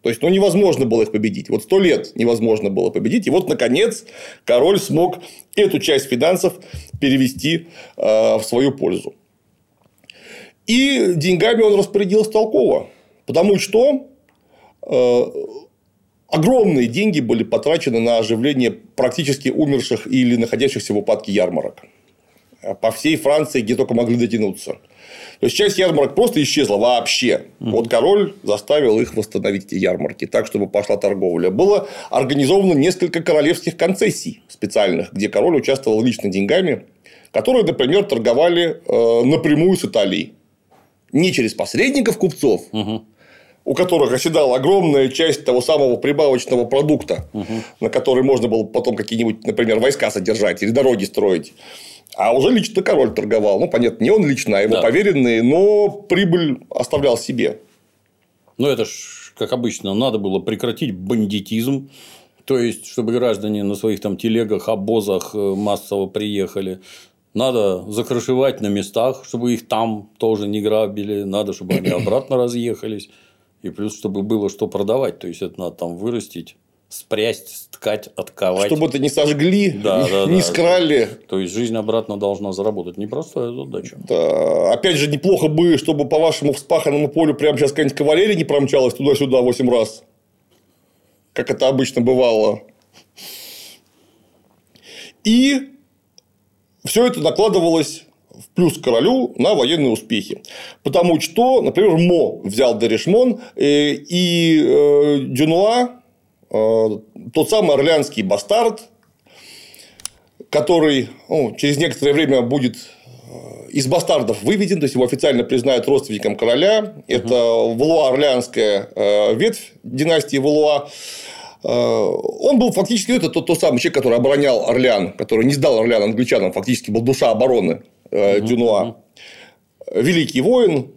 То есть, ну, невозможно было их победить. Вот сто лет невозможно было победить. И вот, наконец, король смог эту часть финансов перевести э, в свою пользу. И деньгами он распорядился толково. Потому что э, огромные деньги были потрачены на оживление практически умерших или находящихся в упадке ярмарок. По всей Франции, где только могли дотянуться. То есть, часть ярмарок просто исчезла вообще. Вот король заставил их восстановить эти ярмарки так, чтобы пошла торговля. Было организовано несколько королевских концессий специальных, где король участвовал лично деньгами, которые, например, торговали э, напрямую с Италией. Не через посредников купцов, у которых оседала огромная часть того самого прибавочного продукта, на который можно было потом какие-нибудь, например, войска содержать или дороги строить. А уже лично король торговал. Ну, понятно, не он лично, а его Да. поверенные, но прибыль оставлял себе. Ну, это ж, как обычно, надо было прекратить бандитизм. То есть, чтобы граждане на своих там телегах, обозах э, массово приехали. Надо закрышевать на местах, чтобы их там тоже не грабили. Надо, чтобы они обратно разъехались. И плюс, чтобы было что продавать. То есть, это надо там вырастить, спрясть, ткать, отковать. Чтобы это не сожгли, Да, да, не да. скрали. То есть, жизнь обратно должна заработать. Непростая задача. Да. Опять же, неплохо бы, чтобы по вашему вспаханному полю прямо сейчас какая-нибудь кавалерия не промчалась туда-сюда 8 раз. Как это обычно бывало. И все это накладывалось в плюс королю на военные успехи. Потому что, например, Мо взял Дерешмон, э, и э, Дюнуа, тот самый орлеанский бастард, который ну, через некоторое время будет э, из бастардов выведен, то есть его официально признают родственником короля. Это Валуа-Орлеанская э, ветвь династии Валуа. Э, Он был фактически это тот, тот самый человек, который оборонял Орлеан, который не сдал Орлеан англичанам, фактически был душа обороны э, Дюнуа. Великий воин,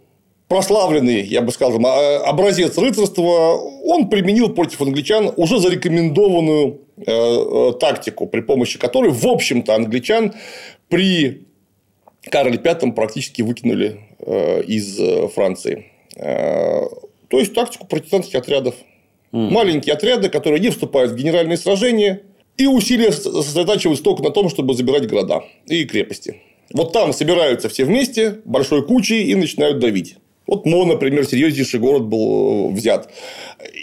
прославленный, я бы сказал, э, образец рыцарства, он применил против англичан уже зарекомендованную э, э, тактику, при помощи которой, в общем-то, англичан при Карле V практически выкинули из Франции. То есть, тактику партизанских отрядов. Маленькие отряды, которые не вступают в генеральные сражения, и усилия сосредотачиваются только на том, чтобы забирать города и крепости. Вот там собираются все вместе, большой кучей, и начинают давить. Вот Мо, например, серьезнейший город был э, взят.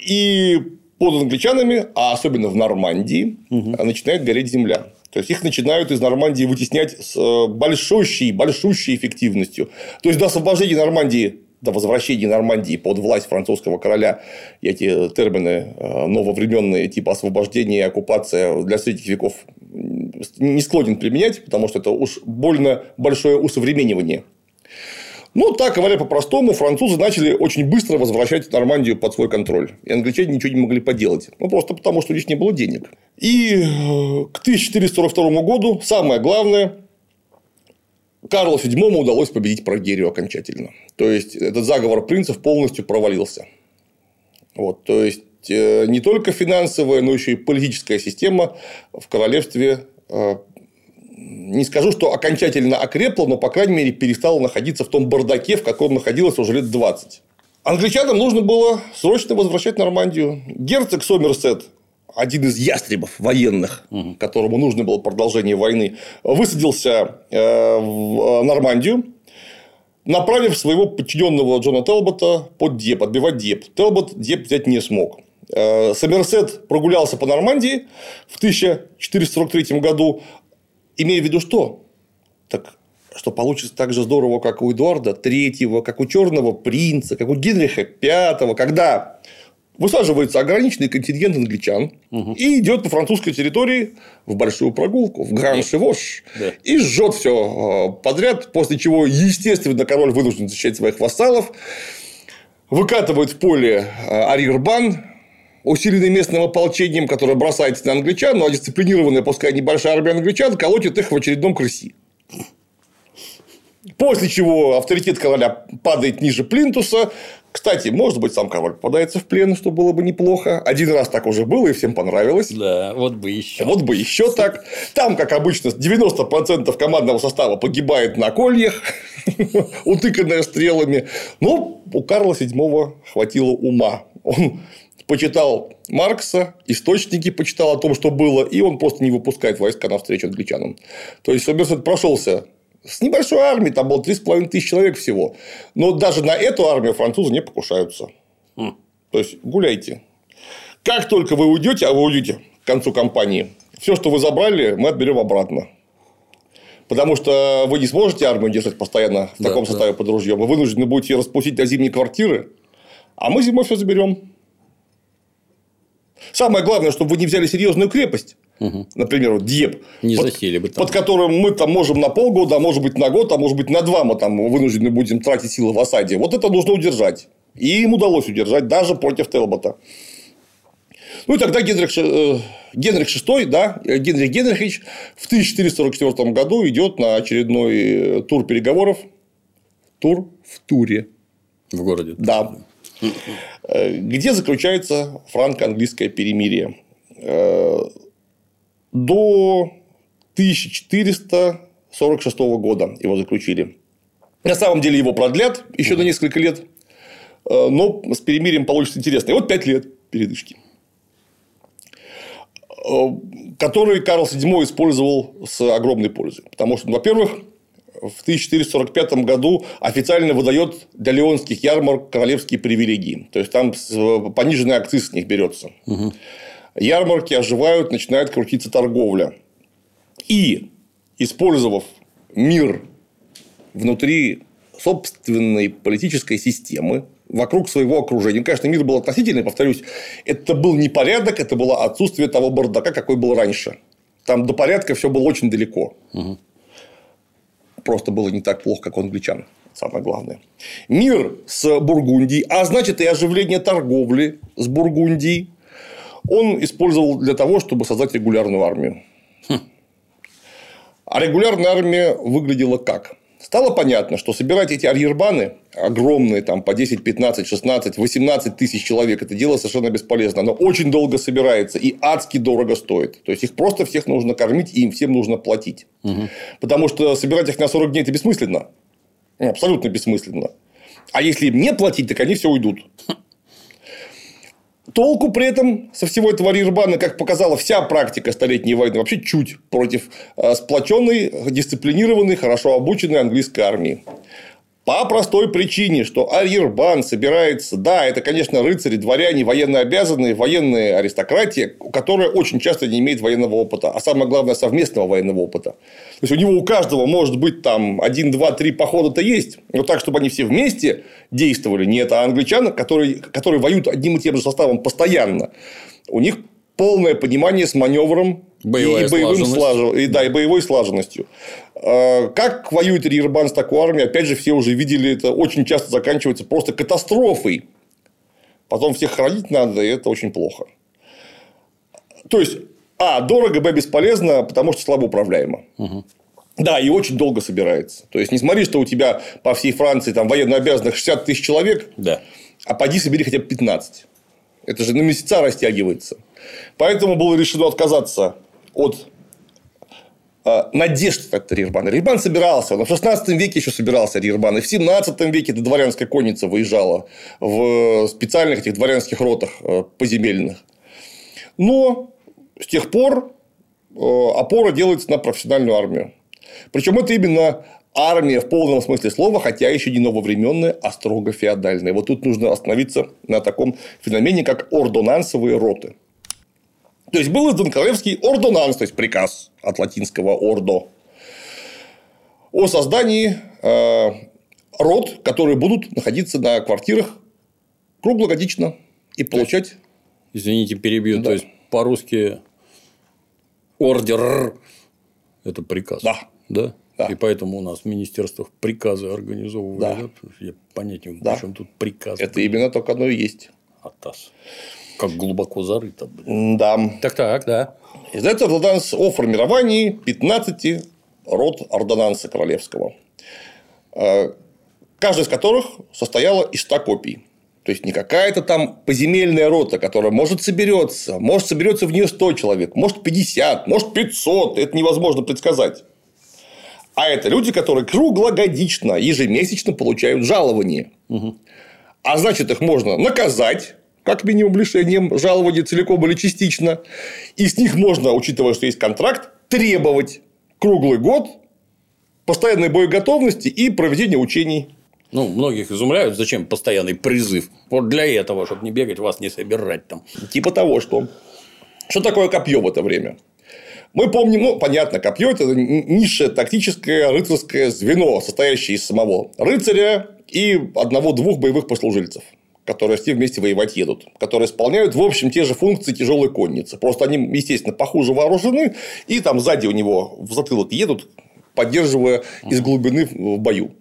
И под англичанами, а особенно в Нормандии, начинает гореть земля. То есть их начинают из Нормандии вытеснять с э, большущей, большущей эффективностью. То есть до освобождения Нормандии, до возвращения Нормандии под власть французского короля, и эти термины нововременные, типа освобождение и оккупация для средних веков не склонен применять, потому что это уж больно большое усовременивание. Ну, так говоря по-простому, французы начали очень быстро возвращать Нормандию под свой контроль. И англичане ничего не могли поделать. Ну, просто потому, что у них не было денег. И э, к 1442 году, самое главное, Карлу VII удалось победить Прогерию окончательно. То есть, этот заговор принцев полностью провалился. Вот, то есть, э, не только финансовая, но еще и политическая система в королевстве э, не скажу, что окончательно окрепла, но, по крайней мере, перестала находиться в том бардаке, в каком находилась уже лет 20. Англичанам нужно было срочно возвращать Нормандию. Герцог Сомерсет, один из ястребов военных, которому нужно было продолжение войны, высадился э, в Нормандию, направив своего подчиненного Джона Телбота под Диеп, отбивать Диеп. Телбот Диеп взять не смог. Э, Сомерсет прогулялся по Нормандии в 1443 году, имея в виду что? Так что получится так же здорово, как у Эдуарда Третьего, как у Черного принца, как у Генриха Пятого, когда высаживается ограниченный контингент англичан и идет по французской территории в большую прогулку, в Гран-Шевош, Да. и жжет все подряд, после чего, естественно, король вынужден защищать своих вассалов, выкатывает в поле э, арьербан, усиленный местным ополчением, которое бросается на англичан, ну а дисциплинированная, пускай небольшая армия англичан, колотит их в очередном крыси. После чего авторитет короля падает ниже плинтуса. Кстати, может быть, сам король попадается в плен, что было бы неплохо. Один раз так уже было, и всем понравилось. Да, вот бы еще. Вот бы еще так. Там, как обычно, 90% командного состава погибает на кольях, утыканное стрелами. Но у Карла VII хватило ума. Он почитал Маркса, источники почитал о том, что было, и он просто не выпускает войска навстречу англичанам. То есть, Сомерсет прошелся с небольшой армией, там было 3,5 тысячи человек всего. Но даже на эту армию французы не покушаются. То есть, гуляйте. Как только вы уйдете, а вы уйдете к концу кампании, все, что вы забрали, мы отберем обратно. Потому что вы не сможете армию держать постоянно в Да, таком да. составе под ружьем. Вы вынуждены будете ее распустить на зимние квартиры, а мы зимой все заберем. Самое главное, чтобы вы не взяли серьезную крепость. Например, вот Дьеп. Не под, засели бы там. под которым мы там можем на полгода, а может быть на год, а может быть на два мы там вынуждены будем тратить силы в осаде. Вот это нужно удержать. И им удалось удержать даже против Телбота. Ну и тогда Генрих, э, Генрих VI, да, э, Генрих Генрихович в 1444 году идет на очередной э, тур переговоров. Тур в туре. В городе. Да. Э, Где заключается франко-английское перемирие? Э, До 1946 года его заключили. На самом деле его продлят еще на несколько лет, э, но с перемирием получится интересно. И вот 5 лет передышки который Карл VII использовал с огромной пользой. Потому что, во-первых, в 1445 году официально выдает для леонских ярмарок королевские привилегии. То есть, там пониженный акциз с них берется. Угу. Ярмарки оживают, начинает крутиться торговля. И, использовав мир внутри собственной политической системы, вокруг своего окружения. Конечно, мир был относительный, повторюсь, это был не порядок, это было отсутствие того бардака, какой был раньше. Там до порядка все было очень далеко. Угу. Просто было не так плохо, как у англичан. Самое главное. Мир с Бургундией, а значит и оживление торговли с Бургундией, он использовал для того, чтобы создать регулярную армию. Хм. А регулярная армия выглядела как? Стало понятно, что собирать эти арьербаны, огромные, там, по 10, 15, 16, 18 тысяч человек, это дело совершенно бесполезно. Оно очень долго собирается и адски дорого стоит. То есть, их просто всех нужно кормить, и им всем нужно платить. Угу. Потому что собирать их на 40 дней – это бессмысленно. Абсолютно бессмысленно. А если им не платить, так они все уйдут. Толку при этом со всего этого Рирбана, как показала вся практика Столетней войны, вообще чуть против э, сплоченной, дисциплинированной, хорошо обученной английской армии. По простой причине, что Арьербан собирается, да, это, конечно, рыцари, дворяне, военно обязанные, военная аристократия, которая очень часто не имеет военного опыта, а самое главное, совместного военного опыта. То есть, у него у каждого может быть там один, два, три похода-то есть, но так, чтобы они все вместе действовали. Не это а англичане, которые, которые воюют одним и тем же составом постоянно. У них полное понимание с маневром Боевая и, боевым слажен... и, да, и боевой слаженностью. А, как воюет Рирбан с такой армией, опять же, все уже видели, это очень часто заканчивается просто катастрофой. Потом всех хранить надо, и это очень плохо. То есть, а, дорого, б, бесполезно, потому что слабо управляемо. Угу. Да, и очень долго собирается. То есть, не смотри, что у тебя по всей Франции там военно обязанных 60 тысяч человек, да. а поди собери хотя бы 15. Это же на месяца растягивается. Поэтому было решено отказаться от э, надежд от Рирбана. Рирбан собирался, но в 16 веке еще собирался Рирбан, и в 17 веке эта дворянская конница выезжала в специальных этих дворянских ротах э, поземельных. Но с тех пор э, опора делается на профессиональную армию. Причем это именно армия в полном смысле слова, хотя еще не нововременная, а строго феодальная. Вот тут нужно остановиться на таком феномене, как ордонансовые роты. То есть, был издан королевский ордонанс, то есть, приказ от латинского ордо о создании э, род, которые будут находиться на квартирах круглогодично и получать. Извините, перебью. Да. То есть, по-русски ордер это приказ. Да. Да? Да. И поэтому у нас в министерствах приказы организовывают. Да. Я понять не могу, да. чем тут приказ. Это именно только оно и есть. Атас. Как глубоко зарыто. Да. Так, так, да. Издается ордонанс о формировании 15 род ордонанса королевского. Э, каждый из которых состояла из 100 копий. То есть, не какая-то там поземельная рота, которая может соберется, может соберется в нее 100 человек, может 50, может 500. Это невозможно предсказать. А это люди, которые круглогодично, ежемесячно получают жалование. Угу. А значит, их можно наказать, как минимум лишением жалования целиком или частично. И с них можно, учитывая, что есть контракт, требовать круглый год постоянной боеготовности и проведения учений. Ну, многих изумляют, зачем постоянный призыв. Вот для этого, чтобы не бегать, вас не собирать там. Типа того, что. Что такое копье в это время? Мы помним, ну, понятно, копье это низшее тактическое рыцарское звено, состоящее из самого рыцаря и одного-двух боевых послужильцев которые все вместе воевать едут, которые исполняют, в общем, те же функции тяжелой конницы. Просто они, естественно, похуже вооружены, и там сзади у него в затылок едут, поддерживая из глубины в бою.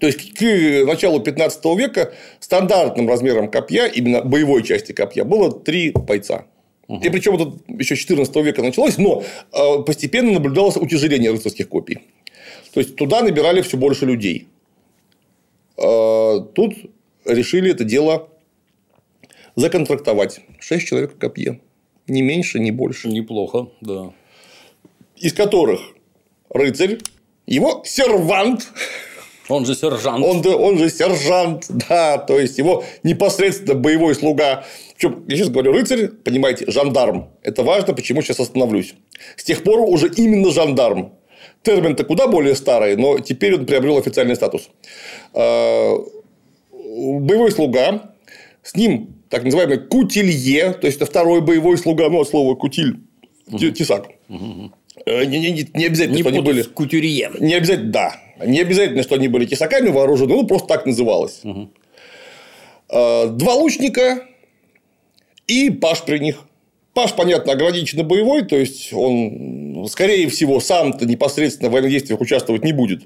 То есть, к началу 15 века стандартным размером копья, именно боевой части копья, было три бойца. И причем это еще 14 века началось, но э, постепенно наблюдалось утяжеление рыцарских копий. То есть туда набирали все больше людей. Э, тут решили это дело законтрактовать. Шесть человек в копье. Ни меньше, ни больше. Неплохо, да. Из которых рыцарь, его сервант, Он же сержант. он, он же сержант, да, то есть его непосредственно боевой слуга. Причем, я сейчас говорю рыцарь, понимаете, жандарм. Это важно, почему сейчас остановлюсь. С тех пор уже именно жандарм. Термин-то куда более старый, но теперь он приобрел официальный статус. Боевой слуга, с ним так называемый кутилье, то есть это второй боевой слуга, ну, от слова кутиль, те- тесак. Э, Не, не- не- не обязательно, Не что они были. кутюрье. Не обязательно, да. Не обязательно, что они были тесаками вооружены, ну, просто так называлось. Э, Два лучника и паш при них. Паш, понятно, ограниченно боевой, то есть он, скорее всего, сам-то непосредственно в военных действиях участвовать не будет.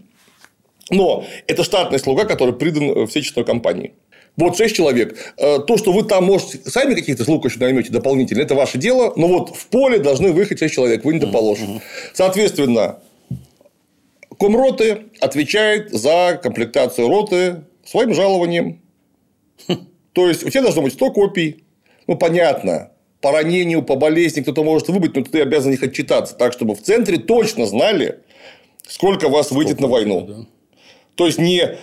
Но это штатный слуга, который придан всей честной компании. Вот 6 человек. Э, То, что вы там, может, сами каких-то слуг еще наймете дополнительно, это ваше дело. Но вот в поле должны выехать 6 человек. Вы не доположите. Соответственно, Комроты отвечает за комплектацию роты своим жалованием. То есть, у тебя должно быть 100 копий. Ну, понятно. По ранению, по болезни кто-то может выбыть, но ты обязан их отчитаться. Так, чтобы в центре точно знали, сколько вас выйдет на войну. То есть, не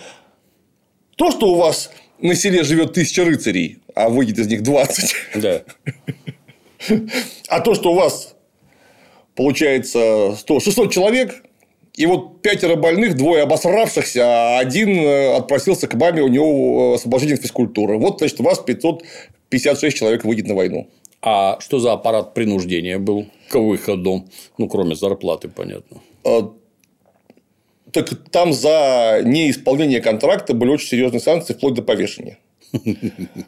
то, что у вас на селе живет тысяча рыцарей, а выйдет из них 20. Да. А то, что у вас получается 100, 600 человек, и вот пятеро больных, двое обосравшихся, а один э, отпросился к маме, у него э, освобождение от физкультуры. Вот, значит, у вас 556 человек выйдет на войну. А что за аппарат принуждения был к выходу? Ну, кроме зарплаты, понятно. Э, Так там за неисполнение контракта были очень серьезные санкции, вплоть до повешения.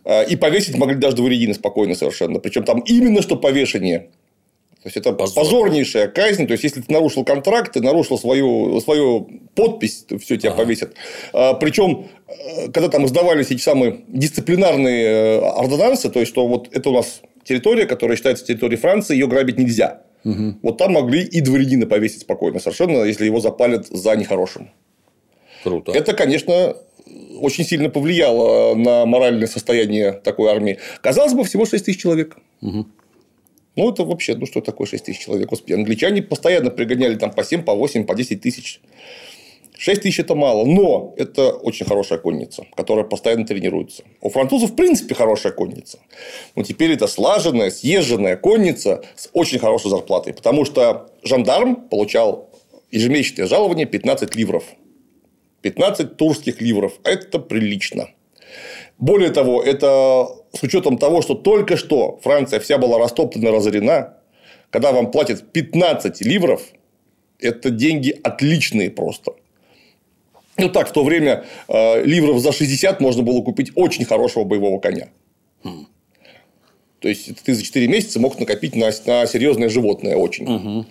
Э, И повесить могли даже двуредины спокойно совершенно. Причем там именно что повешение. То есть это Позор. позорнейшая казнь. То есть, если ты нарушил контракт, ты нарушил свою, свою подпись, то все тебя повесят. Причем, когда там издавались эти самые дисциплинарные э, ордонансы, то есть, что вот это у нас территория, которая считается территорией Франции, ее грабить нельзя. Вот там могли и дворянина повесить спокойно, совершенно, если его запалят за нехорошим. Круто. Это, конечно, очень сильно повлияло на моральное состояние такой армии. Казалось бы, всего 6 тысяч человек. Ну, это вообще, ну, что такое 6 тысяч человек? Господи, англичане постоянно пригоняли там по 7, по 8, по 10 тысяч. 6 тысяч – это мало, но это очень хорошая конница, которая постоянно тренируется. У французов, в принципе, хорошая конница. Но теперь это слаженная, съезженная конница с очень хорошей зарплатой. Потому что жандарм получал ежемесячное жалование 15 ливров. 15 турских ливров. Это прилично. Более того, это с учетом того, что только что Франция вся была растоптана, разорена, когда вам платят 15 ливров, это деньги отличные просто. Ну так, в то время э, ливров за 60 можно было купить очень хорошего боевого коня. То есть, ты за 4 месяца мог накопить на, на серьезное животное очень.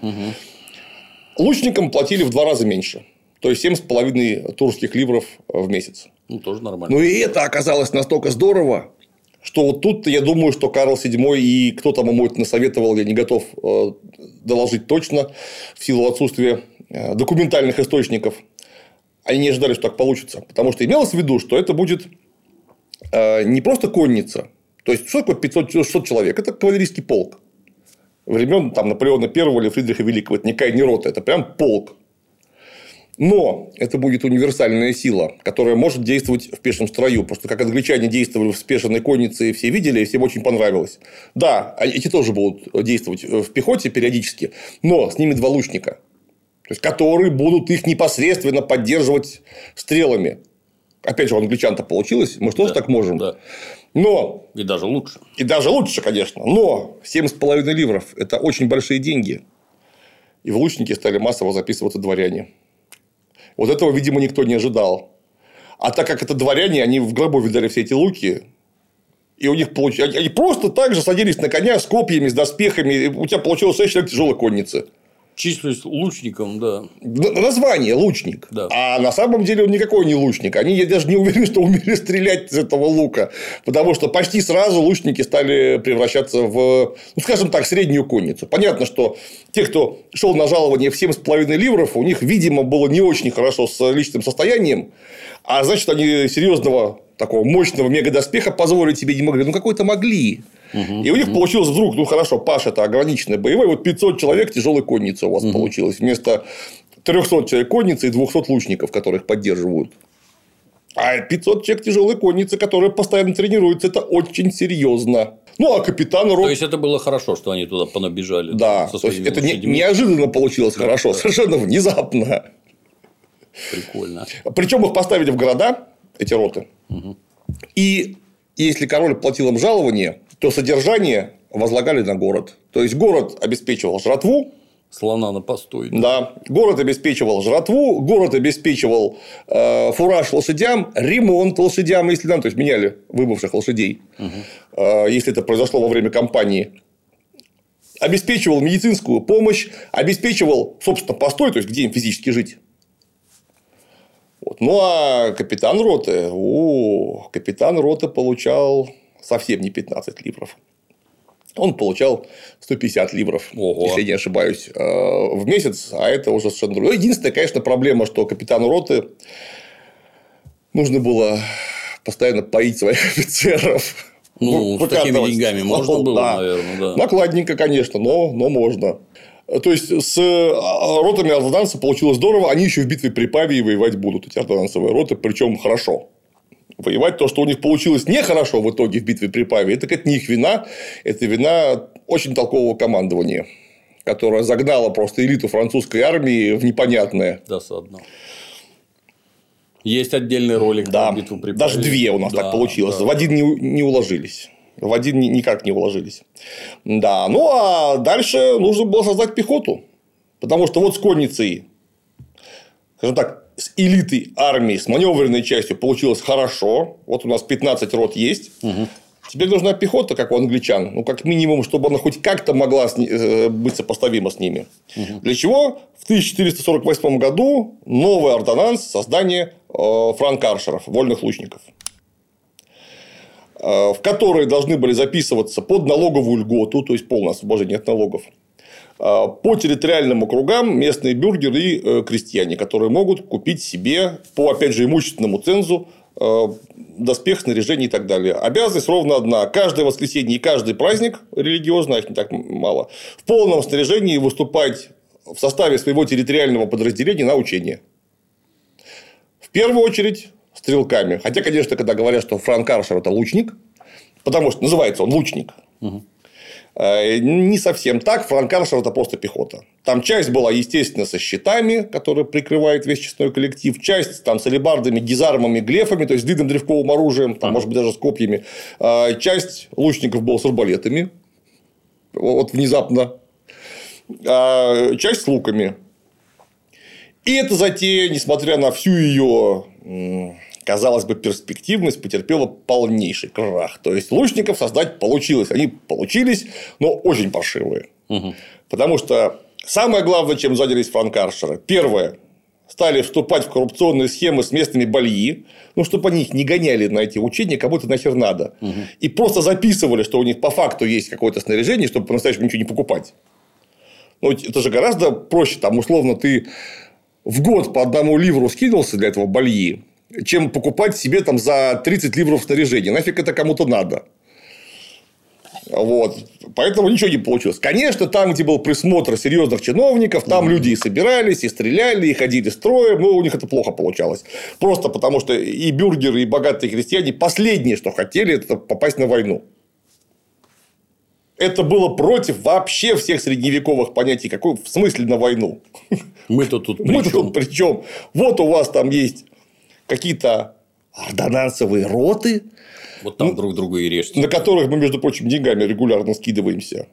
Лучникам платили в два раза меньше. То есть, 7,5 турских ливров в месяц. Ну, тоже нормально. Ну, и это оказалось настолько здорово, что вот тут я думаю, что Карл VII и кто там ему это насоветовал, я не готов э, доложить точно, в силу отсутствия э, документальных источников. Они не ожидали, что так получится. Потому что имелось в виду, что это будет э, не просто конница. То есть, что такое 500 600 человек? Это кавалерийский полк. Времен там, Наполеона I или Фридриха Великого. Это никакая не рота, это прям полк. Но это будет универсальная сила, которая может действовать в пешем строю. Просто как англичане действовали в спешенной коннице, все видели, и всем очень понравилось. Да, а эти тоже будут действовать в пехоте периодически, но с ними два лучника. То есть, которые будут их непосредственно поддерживать стрелами. Опять же, у англичан-то получилось, мы же тоже Да, так можем. да. Но, И даже лучше. и даже лучше, конечно, но 7,5 ливров – это очень большие деньги. И в лучники стали массово записываться дворяне. Вот этого, видимо, никто не ожидал. А так как это дворяне, они в гробу видали все эти луки, и у них получ... они просто так же садились на коня с копьями, с доспехами. И у тебя получилось 6 человек тяжелой конницы. Числюсь лучником, да. Н- Название лучник. Да. А на самом деле он никакой не лучник. Они я даже не уверены, что умели стрелять из этого лука. Потому что почти сразу лучники стали превращаться в, ну, скажем так, среднюю конницу. Понятно, что те, кто шел на жалование в 7,5 ливров, у них, видимо, было не очень хорошо с личным состоянием. А значит, они серьезного такого мощного мегадоспеха позволить себе не могли. Ну, какой-то могли. И у них получилось вдруг, ну хорошо, Паш это ограниченный боевой, вот 500 человек тяжелой конницы у вас получилось вместо 300 человек конницы и 200 лучников, которых поддерживают. А 500 человек тяжелой конницы, которые постоянно тренируются, это очень серьезно. Ну, а капитан То рот... есть, это было хорошо, что они туда понабежали. Да, то есть это не- неожиданно получилось хорошо, совершенно внезапно. Прикольно. Причем их поставили в города, эти роты. И если король платил им жалование, то содержание возлагали на город. То есть город обеспечивал жратву, Слона на постой. да, город обеспечивал жратву, город обеспечивал э, фураж лошадям, ремонт лошадям, если нам, то есть меняли выбывших лошадей, Э, если это произошло во время кампании. Обеспечивал медицинскую помощь, обеспечивал, собственно, постой, то есть где им физически жить. Вот. Ну а капитан роты, о, капитан роты получал совсем не 15 ливров. Он получал 150 ливров, Ого. если я не ошибаюсь, э, в месяц, а это уже совершенно другое. Ну, Единственная, конечно, проблема, что капитану роты нужно было постоянно поить своих офицеров. Ну, Вы- с такими деньгами можно было, Да. наверное, да. Накладненько, конечно, но, но можно. То есть, с э, ротами ордонанса получилось здорово. Они еще в битве при Павии воевать будут, эти ордонансовые роты, причем хорошо. Воевать то, что у них получилось нехорошо в итоге в битве при Павии, это, это не их вина, это вина очень толкового командования, которое загнало просто элиту французской армии в непонятное. Досадно. Есть отдельный ролик Да, про битву при даже Павле. две у нас Да, так получилось. да. В один не, не уложились. В один ни- никак не уложились. Да, ну а дальше нужно было создать пехоту. Потому что вот с конницей, скажем так, с элитой армии, с маневренной частью получилось хорошо. Вот у нас 15 рот есть. Теперь нужна пехота, как у англичан. Ну, как минимум, чтобы она хоть как-то могла э, быть сопоставима с ними. Для чего в 1448 году новый ордонанс создание э, франкаршеров, вольных лучников э, в которые должны были записываться под налоговую льготу, то есть полное освобождение от налогов, по территориальным округам местные бюргеры и э, крестьяне, которые могут купить себе по, опять же, имущественному цензу э, доспех, снаряжение и так далее. Обязанность ровно одна. Каждое воскресенье и каждый праздник религиозный, а их не так мало, в полном снаряжении выступать в составе своего территориального подразделения на учение. В первую очередь стрелками. Хотя, конечно, когда говорят, что Франк Аршер – это лучник, потому что называется он лучник, э, не совсем так. Франк Аршер – это просто пехота. Там часть была, естественно, со щитами, которые прикрывает весь честной коллектив. Часть там, с алебардами, гизармами, глефами, то есть длинным древковым оружием, там, может быть, даже с копьями. Э, Часть лучников была с арбалетами. Вот внезапно. А часть с луками. И эта затея, несмотря на всю ее, казалось бы, перспективность, потерпела полнейший крах. То есть, лучников создать получилось. Они получились, но очень паршивые. Потому что самое главное, чем занялись франкаршеры. Первое. Стали вступать в коррупционные схемы с местными бальи, ну, чтобы они их не гоняли на эти учения, кому то нахер надо. И просто записывали, что у них по факту есть какое-то снаряжение, чтобы по-настоящему ничего не покупать. Ну, это же гораздо проще. Там, условно, ты в год по одному ливру скинулся для этого бальи, чем покупать себе там за 30 ливров снаряжения. Нафиг это кому-то надо. Вот. Поэтому ничего не получилось. Конечно, там, где был присмотр серьезных чиновников, там люди и собирались, и стреляли, и ходили строем, но у них это плохо получалось. Просто потому, что и бюргеры, и богатые крестьяне последнее, что хотели, это попасть на войну. Это было против вообще всех средневековых понятий. Какой в смысле на войну? Мы-то тут при Мы-то тут при чем? Вот у вас там есть какие-то ордонансовые роты, Вот там друг друга и режьте. на которых мы, между прочим, деньгами регулярно скидываемся.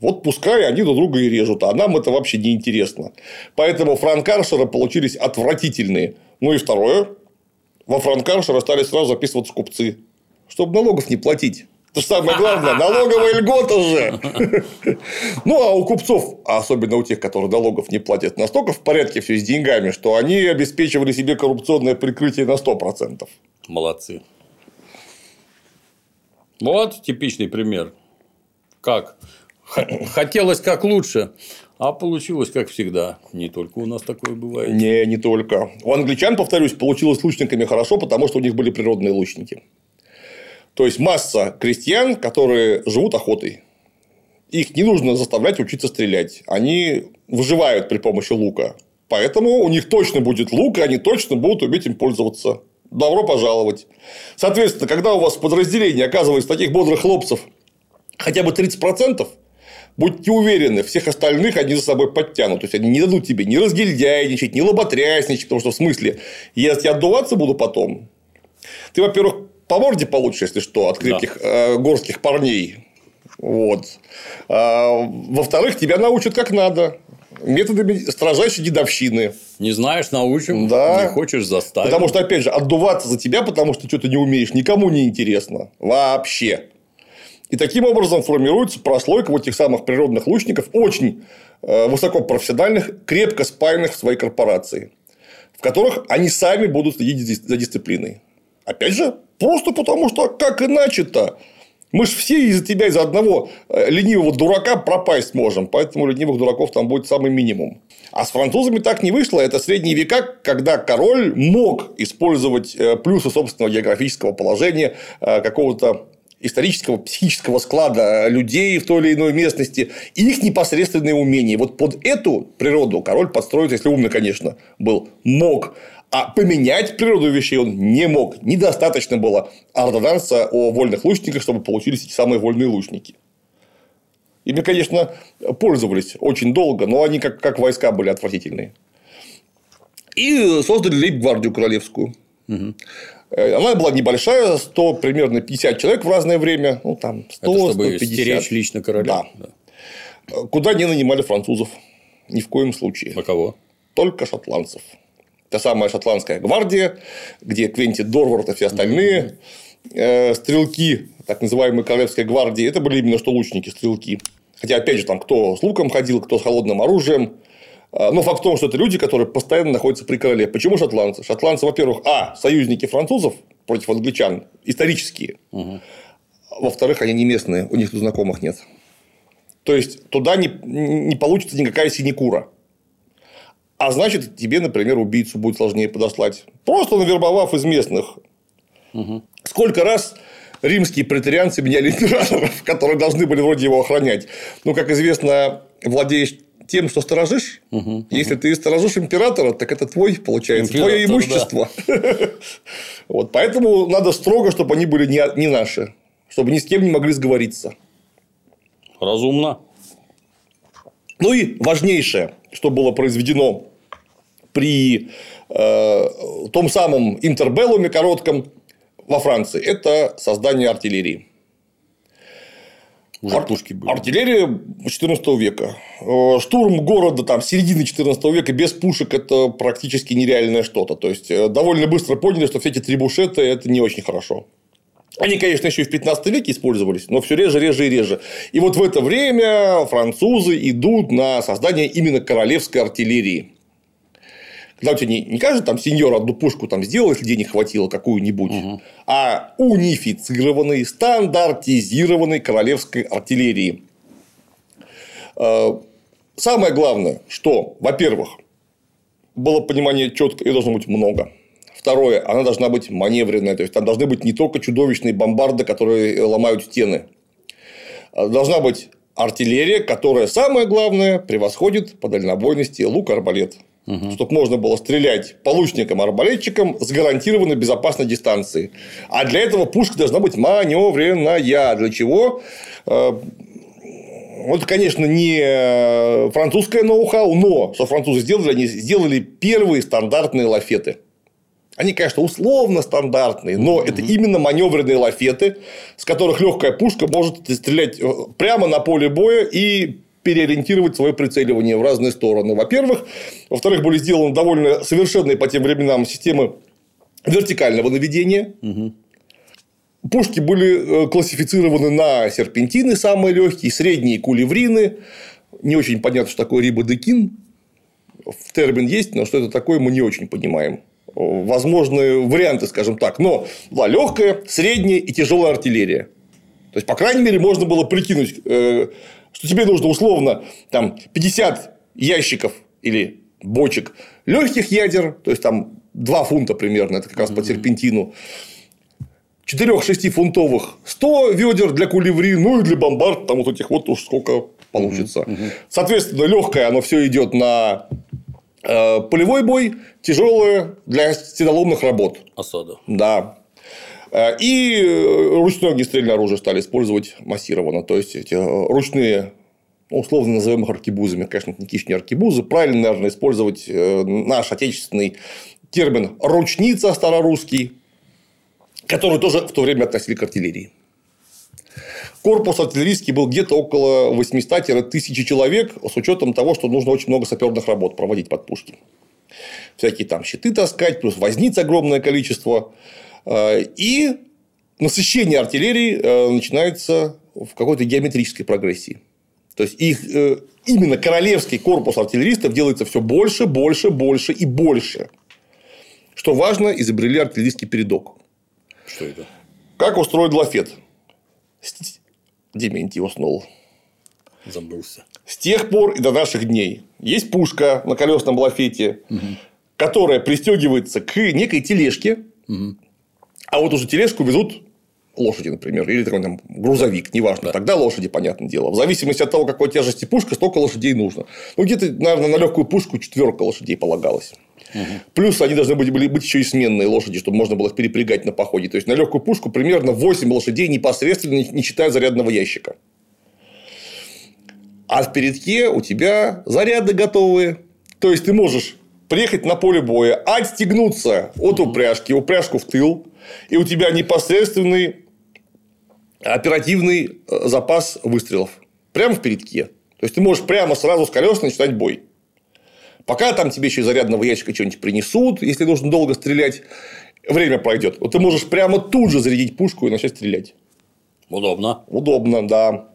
Вот пускай они друг друга и режут, а нам это вообще не интересно. Поэтому франкаршеры получились отвратительные. Ну и второе, во франкаршеры стали сразу записываться купцы, чтобы налогов не платить. Это же самое главное, налоговая льгота же. Ну, а у купцов, а особенно у тех, которые налогов не платят, настолько в порядке все с деньгами, что они обеспечивали себе коррупционное прикрытие на 100%. Молодцы. Вот типичный пример. Как? Хотелось как лучше, а получилось как всегда. Не только у нас такое бывает. Не, не только. У англичан, повторюсь, получилось с лучниками хорошо, потому что у них были природные лучники. То есть масса крестьян, которые живут охотой. Их не нужно заставлять учиться стрелять. Они выживают при помощи лука. Поэтому у них точно будет лук, и они точно будут уметь им пользоваться. Добро пожаловать. Соответственно, когда у вас в подразделении оказывается таких бодрых хлопцев хотя бы 30%, будьте уверены, всех остальных они за собой подтянут. То есть, они не дадут тебе ни разгильдяйничать, ни лоботрясничать, потому что, в смысле, я тебя отдуваться буду потом. Ты, во-первых, по морде получишь, если что, от крепких э, горских парней. Вот. А, во-вторых, тебя научат как надо. Методами строжайшей дедовщины. Не знаешь, научим. Да. Не хочешь, заставим. Потому что, опять же, отдуваться за тебя, потому что что-то не умеешь, никому не интересно. Вообще. И таким образом формируется прослойка вот этих самых природных лучников, очень э, высокопрофессиональных, крепко спаянных в своей корпорации, в которых они сами будут следить за дисциплиной. Опять же, просто потому что как иначе-то? Мы же все из-за тебя, из-за одного э, ленивого дурака пропасть можем. Поэтому ленивых дураков там будет самый минимум. А с французами так не вышло. Это средние века, когда король мог использовать э, плюсы собственного географического положения, э, какого-то исторического, психического склада людей в той или иной местности их непосредственные умения. Вот под эту природу король подстроить, если умно, конечно, был, мог. А поменять природу вещей он не мог. Недостаточно было ордонанса о вольных лучниках, чтобы получились эти самые вольные лучники. Ими, конечно, пользовались очень долго, но они как, как войска были отвратительные. И создали лейб-гвардию королевскую. Угу. Она была небольшая, 100, примерно 50 человек в разное время. Ну, там 100, Это чтобы 150. стеречь лично короля. Да. Куда не нанимали французов. Ни в коем случае. А кого? Только шотландцев. Та самая шотландская гвардия, где Квенти Дорвард и все остальные э, стрелки, так называемой королевской гвардии, это были именно что лучники, стрелки. Хотя, опять же, там кто с луком ходил, кто с холодным оружием. Но факт в том, что это люди, которые постоянно находятся при короле. Почему шотландцы? Шотландцы, во-первых, а, союзники французов против англичан, исторические. Угу. Во-вторых, они не местные, у них тут знакомых нет. То есть, туда не, не получится никакая синекура. А значит, тебе, например, убийцу будет сложнее подослать. Просто навербовав из местных. Угу. Сколько раз римские претарианцы меняли императоров, которые должны были вроде его охранять. Ну, как известно, владеешь тем, что сторожишь. Угу, Если угу. ты сторожишь императора, так это твой, получается, Император, твое имущество. Да. вот, поэтому надо строго, чтобы они были не, не наши, чтобы ни с кем не могли сговориться. Разумно. Ну и важнейшее, что было произведено при э, том самом интербеллуме коротком во Франции, это создание артиллерии. Уже Ар- пушки были. Артиллерия 14 века. Э, штурм города там, середины 14 века без пушек – это практически нереальное что-то. То есть, э, довольно быстро поняли, что все эти трибушеты – это не очень хорошо. Они, конечно, еще и в 15 веке использовались, но все реже, реже и реже. И вот в это время французы идут на создание именно королевской артиллерии. Когда у тебя не, не каждый там сеньор одну пушку там сделал, если денег хватило какую-нибудь, угу. а унифицированной, стандартизированной королевской артиллерии. Э, самое главное, что, во-первых, было понимание четко, и должно быть много. Второе, она должна быть маневренная, то есть там должны быть не только чудовищные бомбарды, которые ломают стены. А должна быть артиллерия, которая, самое главное, превосходит по дальнобойности лук-арбалет. Угу. Чтобы можно было стрелять по лучникам-арбалетчикам с гарантированной безопасной дистанции. А для этого пушка должна быть маневренная. Для чего? Э, вот, конечно, не французское ноу-хау, но что французы сделали, они сделали первые стандартные лафеты. Они, конечно, условно стандартные, но mm-hmm. это именно маневренные лафеты, с которых легкая пушка может стрелять э, прямо на поле боя и переориентировать свое прицеливание в разные стороны. Во-первых. Во-вторых, были сделаны довольно совершенные по тем временам системы вертикального наведения. Угу. Пушки были э, классифицированы на серпентины, самые легкие, средние кулеврины. Не очень понятно, что такое рибодекин. В термин есть, но что это такое, мы не очень понимаем. Возможные варианты, скажем так. Но была легкая, средняя и тяжелая артиллерия. То есть, по крайней мере, можно было прикинуть, э, что тебе нужно условно там 50 ящиков или бочек легких ядер, то есть там 2 фунта примерно, это как раз по серпентину, 4-6 фунтовых 100 ведер для кулеври, ну и для бомбард, там вот этих вот уж сколько получится. Соответственно, легкое оно все идет на э, полевой бой, тяжелое для стеноломных работ. Осада. Да. Э, И э, ручное огнестрельное оружие стали использовать массированно. То есть, эти э, ручные ну, условно назовем их аркебузами. Конечно, это киш, не аркебузы. Правильно, наверное, использовать наш отечественный термин «ручница» старорусский, который тоже в то время относили к артиллерии. Корпус артиллерийский был где-то около 800-1000 человек, с учетом того, что нужно очень много саперных работ проводить под пушки. Всякие там щиты таскать, плюс возниц огромное количество. Э, И насыщение артиллерии э, начинается в какой-то геометрической прогрессии. То есть, их э, именно королевский корпус артиллеристов делается все больше, больше, больше и больше. Что важно, изобрели артиллерийский передок. Что это? Как устроен лафет? Дементий уснул. Забылся. С тех пор и до наших дней есть пушка на колесном лафете, которая пристегивается к некой тележке, а вот уже тележку везут лошади, например, или такой там грузовик, неважно. Тогда лошади, понятное дело. В зависимости от того, какой тяжести пушка, столько лошадей нужно. Ну, где-то, наверное, на легкую пушку четверка лошадей полагалось. Плюс они должны были, быть еще и сменные лошади, чтобы можно было их перепрягать на походе. То есть на легкую пушку примерно 8 лошадей непосредственно, не- не считая зарядного ящика. А в передке у тебя заряды готовые. То есть ты можешь приехать на поле боя, отстегнуться от упряжки, упряжку в тыл, и у тебя непосредственный оперативный э, запас выстрелов. Прямо в передке. То есть ты можешь прямо сразу с колес начинать бой. Пока там тебе еще из зарядного ящика что-нибудь принесут, если нужно долго стрелять, время пройдет. Вот ты можешь прямо тут же зарядить пушку и начать стрелять. Удобно. Удобно, да.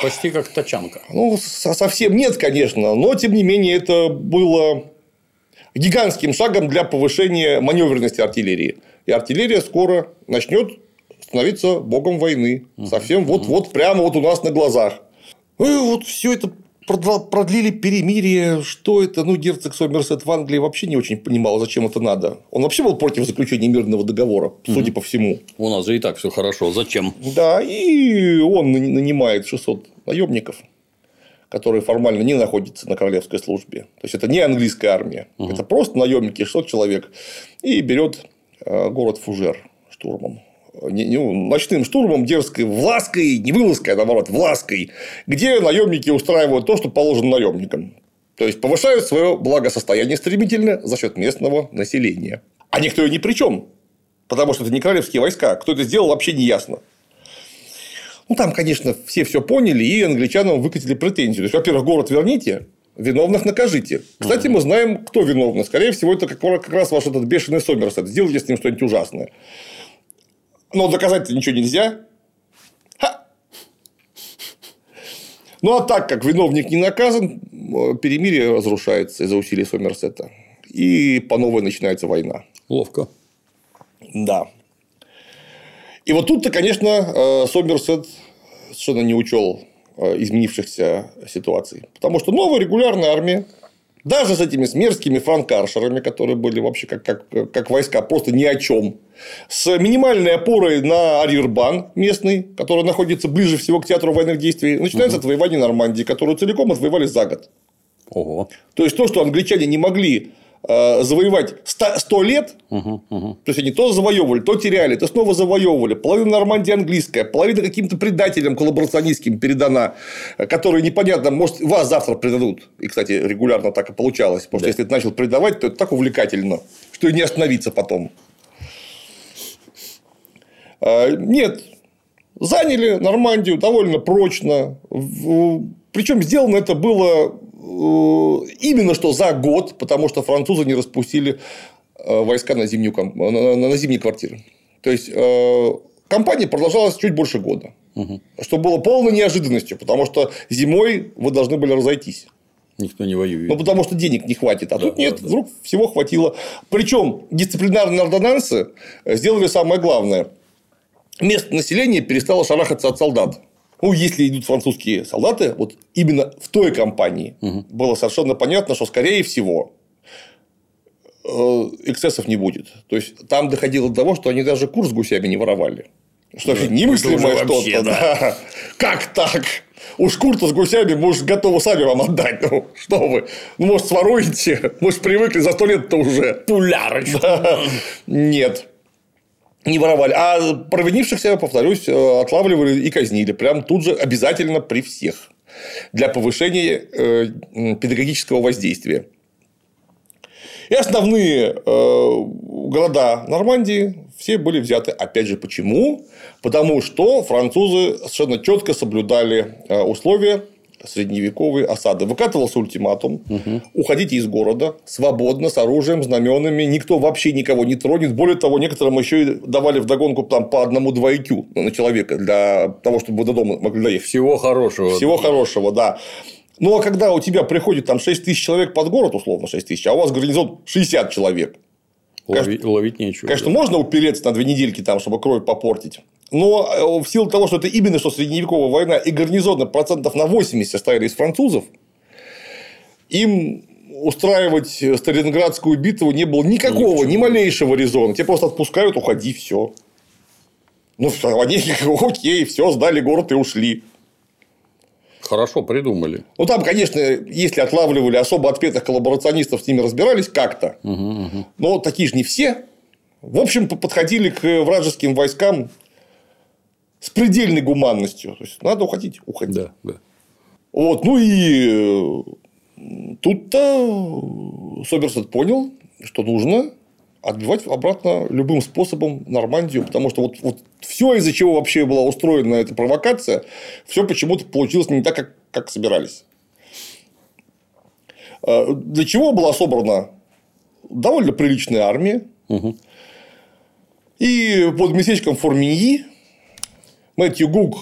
Почти как тачанка. Ну, со- совсем нет, конечно, но тем не менее это было гигантским шагом для повышения маневренности артиллерии. И артиллерия скоро начнет становиться богом войны. Совсем вот-вот прямо вот у нас на глазах. Ну и вот все это продлили перемирие. Что это? Ну, герцог Сомерсет в Англии вообще не очень понимал, зачем это надо. Он вообще был против заключения мирного договора, судя по всему. У нас же и так все хорошо. Зачем? Да, и он нани- нанимает 600 наемников, которые формально не находятся на королевской службе. То есть это не английская армия, это просто наемники 600 человек, и берет э, город Фужер штурмом. Не- не- ночным штурмом дерзкой влаской, не вылазкой, а наоборот, влаской, где наемники устраивают то, что положено наемникам. То есть повышают свое благосостояние стремительно за счет местного населения. А никто и ни при чем. Потому что это не королевские войска. Кто это сделал, вообще не ясно. Ну, там, конечно, все все поняли, и англичанам выкатили претензию. То есть, во-первых, город верните, виновных накажите. Кстати, мы знаем, кто виновный. Скорее всего, это как, раз ваш этот бешеный Сомерсет. Сделайте с ним что-нибудь ужасное. Но доказать-то ничего нельзя. Ха! Ну, а так как виновник не наказан, э, перемирие разрушается из-за усилий Сомерсета. И по новой начинается война. Ловко. Да. И вот тут-то, конечно, э, Сомерсет совершенно не учел э, изменившихся ситуаций. Потому что новая регулярная армия, даже с этими смерскими франкаршерами, которые были вообще как, как, как войска, просто ни о чем, с минимальной опорой на Арьербан местный, который находится ближе всего к театру военных действий, начинается отвоевание Нормандии, которую целиком отвоевали за год. Ого. То есть то, что англичане не могли завоевать 100, 100 лет, то есть они то завоевывали, то теряли, то снова завоевывали. Половина Нормандии английская, половина каким-то предателям коллаборационистским передана, э, которые непонятно, может, вас завтра предадут. И, кстати, регулярно так и получалось. Потому что если ты начал предавать, то это так увлекательно, что и не остановиться потом. Э, Нет, заняли Нормандию довольно прочно. Причем сделано это было э, именно что за год, потому что французы не распустили э, войска на, зимнюю, на, на- зимние квартиры. То есть э, кампания продолжалась чуть больше года. Что было полной неожиданностью, потому что зимой вы должны были разойтись. Никто не воюет. Ну, потому что денег не хватит. А Да, тут нет, да. вдруг всего хватило. Причем дисциплинарные ордонансы сделали самое главное. Местное население перестало шарахаться от солдат. Ну, если идут французские солдаты, вот именно в той компании было совершенно понятно, что, скорее всего, э, эксцессов не будет. То есть, там доходило до того, что они даже курс с гусями не воровали. Что немыслимое это уже вообще, что-то. Да. Как так? Уж курту с гусями, может, готовы сами вам отдать. Ну, что вы? Ну, может, своруете? Может, привыкли за сто лет-то уже. Пулярочку. Да. Нет. Не воровали. А провинившихся, повторюсь, э, отлавливали и казнили. Прям тут же обязательно при всех. Для повышения э, педагогического воздействия. И основные э, города Нормандии все были взяты. Опять же, почему? Потому что французы совершенно четко соблюдали условия средневековой осады. Выкатывался ультиматум, угу. уходите из города свободно, с оружием, знаменами, никто вообще никого не тронет. Более того, некоторым еще и давали вдогонку там, по одному-два IQ на человека для того, чтобы вы до дома могли доехать. Всего хорошего. Всего хорошего, да. Ну, а когда у тебя приходит там 6 тысяч человек под город, условно 6 тысяч, а у вас гарнизон 60 человек. Ловить, ловить нечего. Конечно, да. можно упереться на две недельки, там, чтобы кровь попортить. Но э, в силу того, что это именно что средневековая война и гарнизоны процентов на 80 состояли из французов, им устраивать Сталинградскую битву не было никакого, Ничего. ни малейшего резона. Тебе просто отпускают, уходи, все. Ну, они, окей, все, сдали город и ушли. Хорошо придумали. Ну, там, конечно, если отлавливали особо отпетых коллаборационистов, с ними разбирались как-то. Угу, угу. Но такие же не все. В общем, подходили к вражеским войскам с предельной гуманностью. То есть, надо уходить, уходить. Да, да. Вот, ну и э, тут-то Соберсет понял, что нужно отбивать обратно любым способом Нормандию, потому что вот, вот все, из-за чего вообще была устроена эта провокация, все почему-то получилось не так, как, как собирались. Э, для чего была собрана довольно приличная армия. Угу. И под местечком Форминьи Мэтью Гук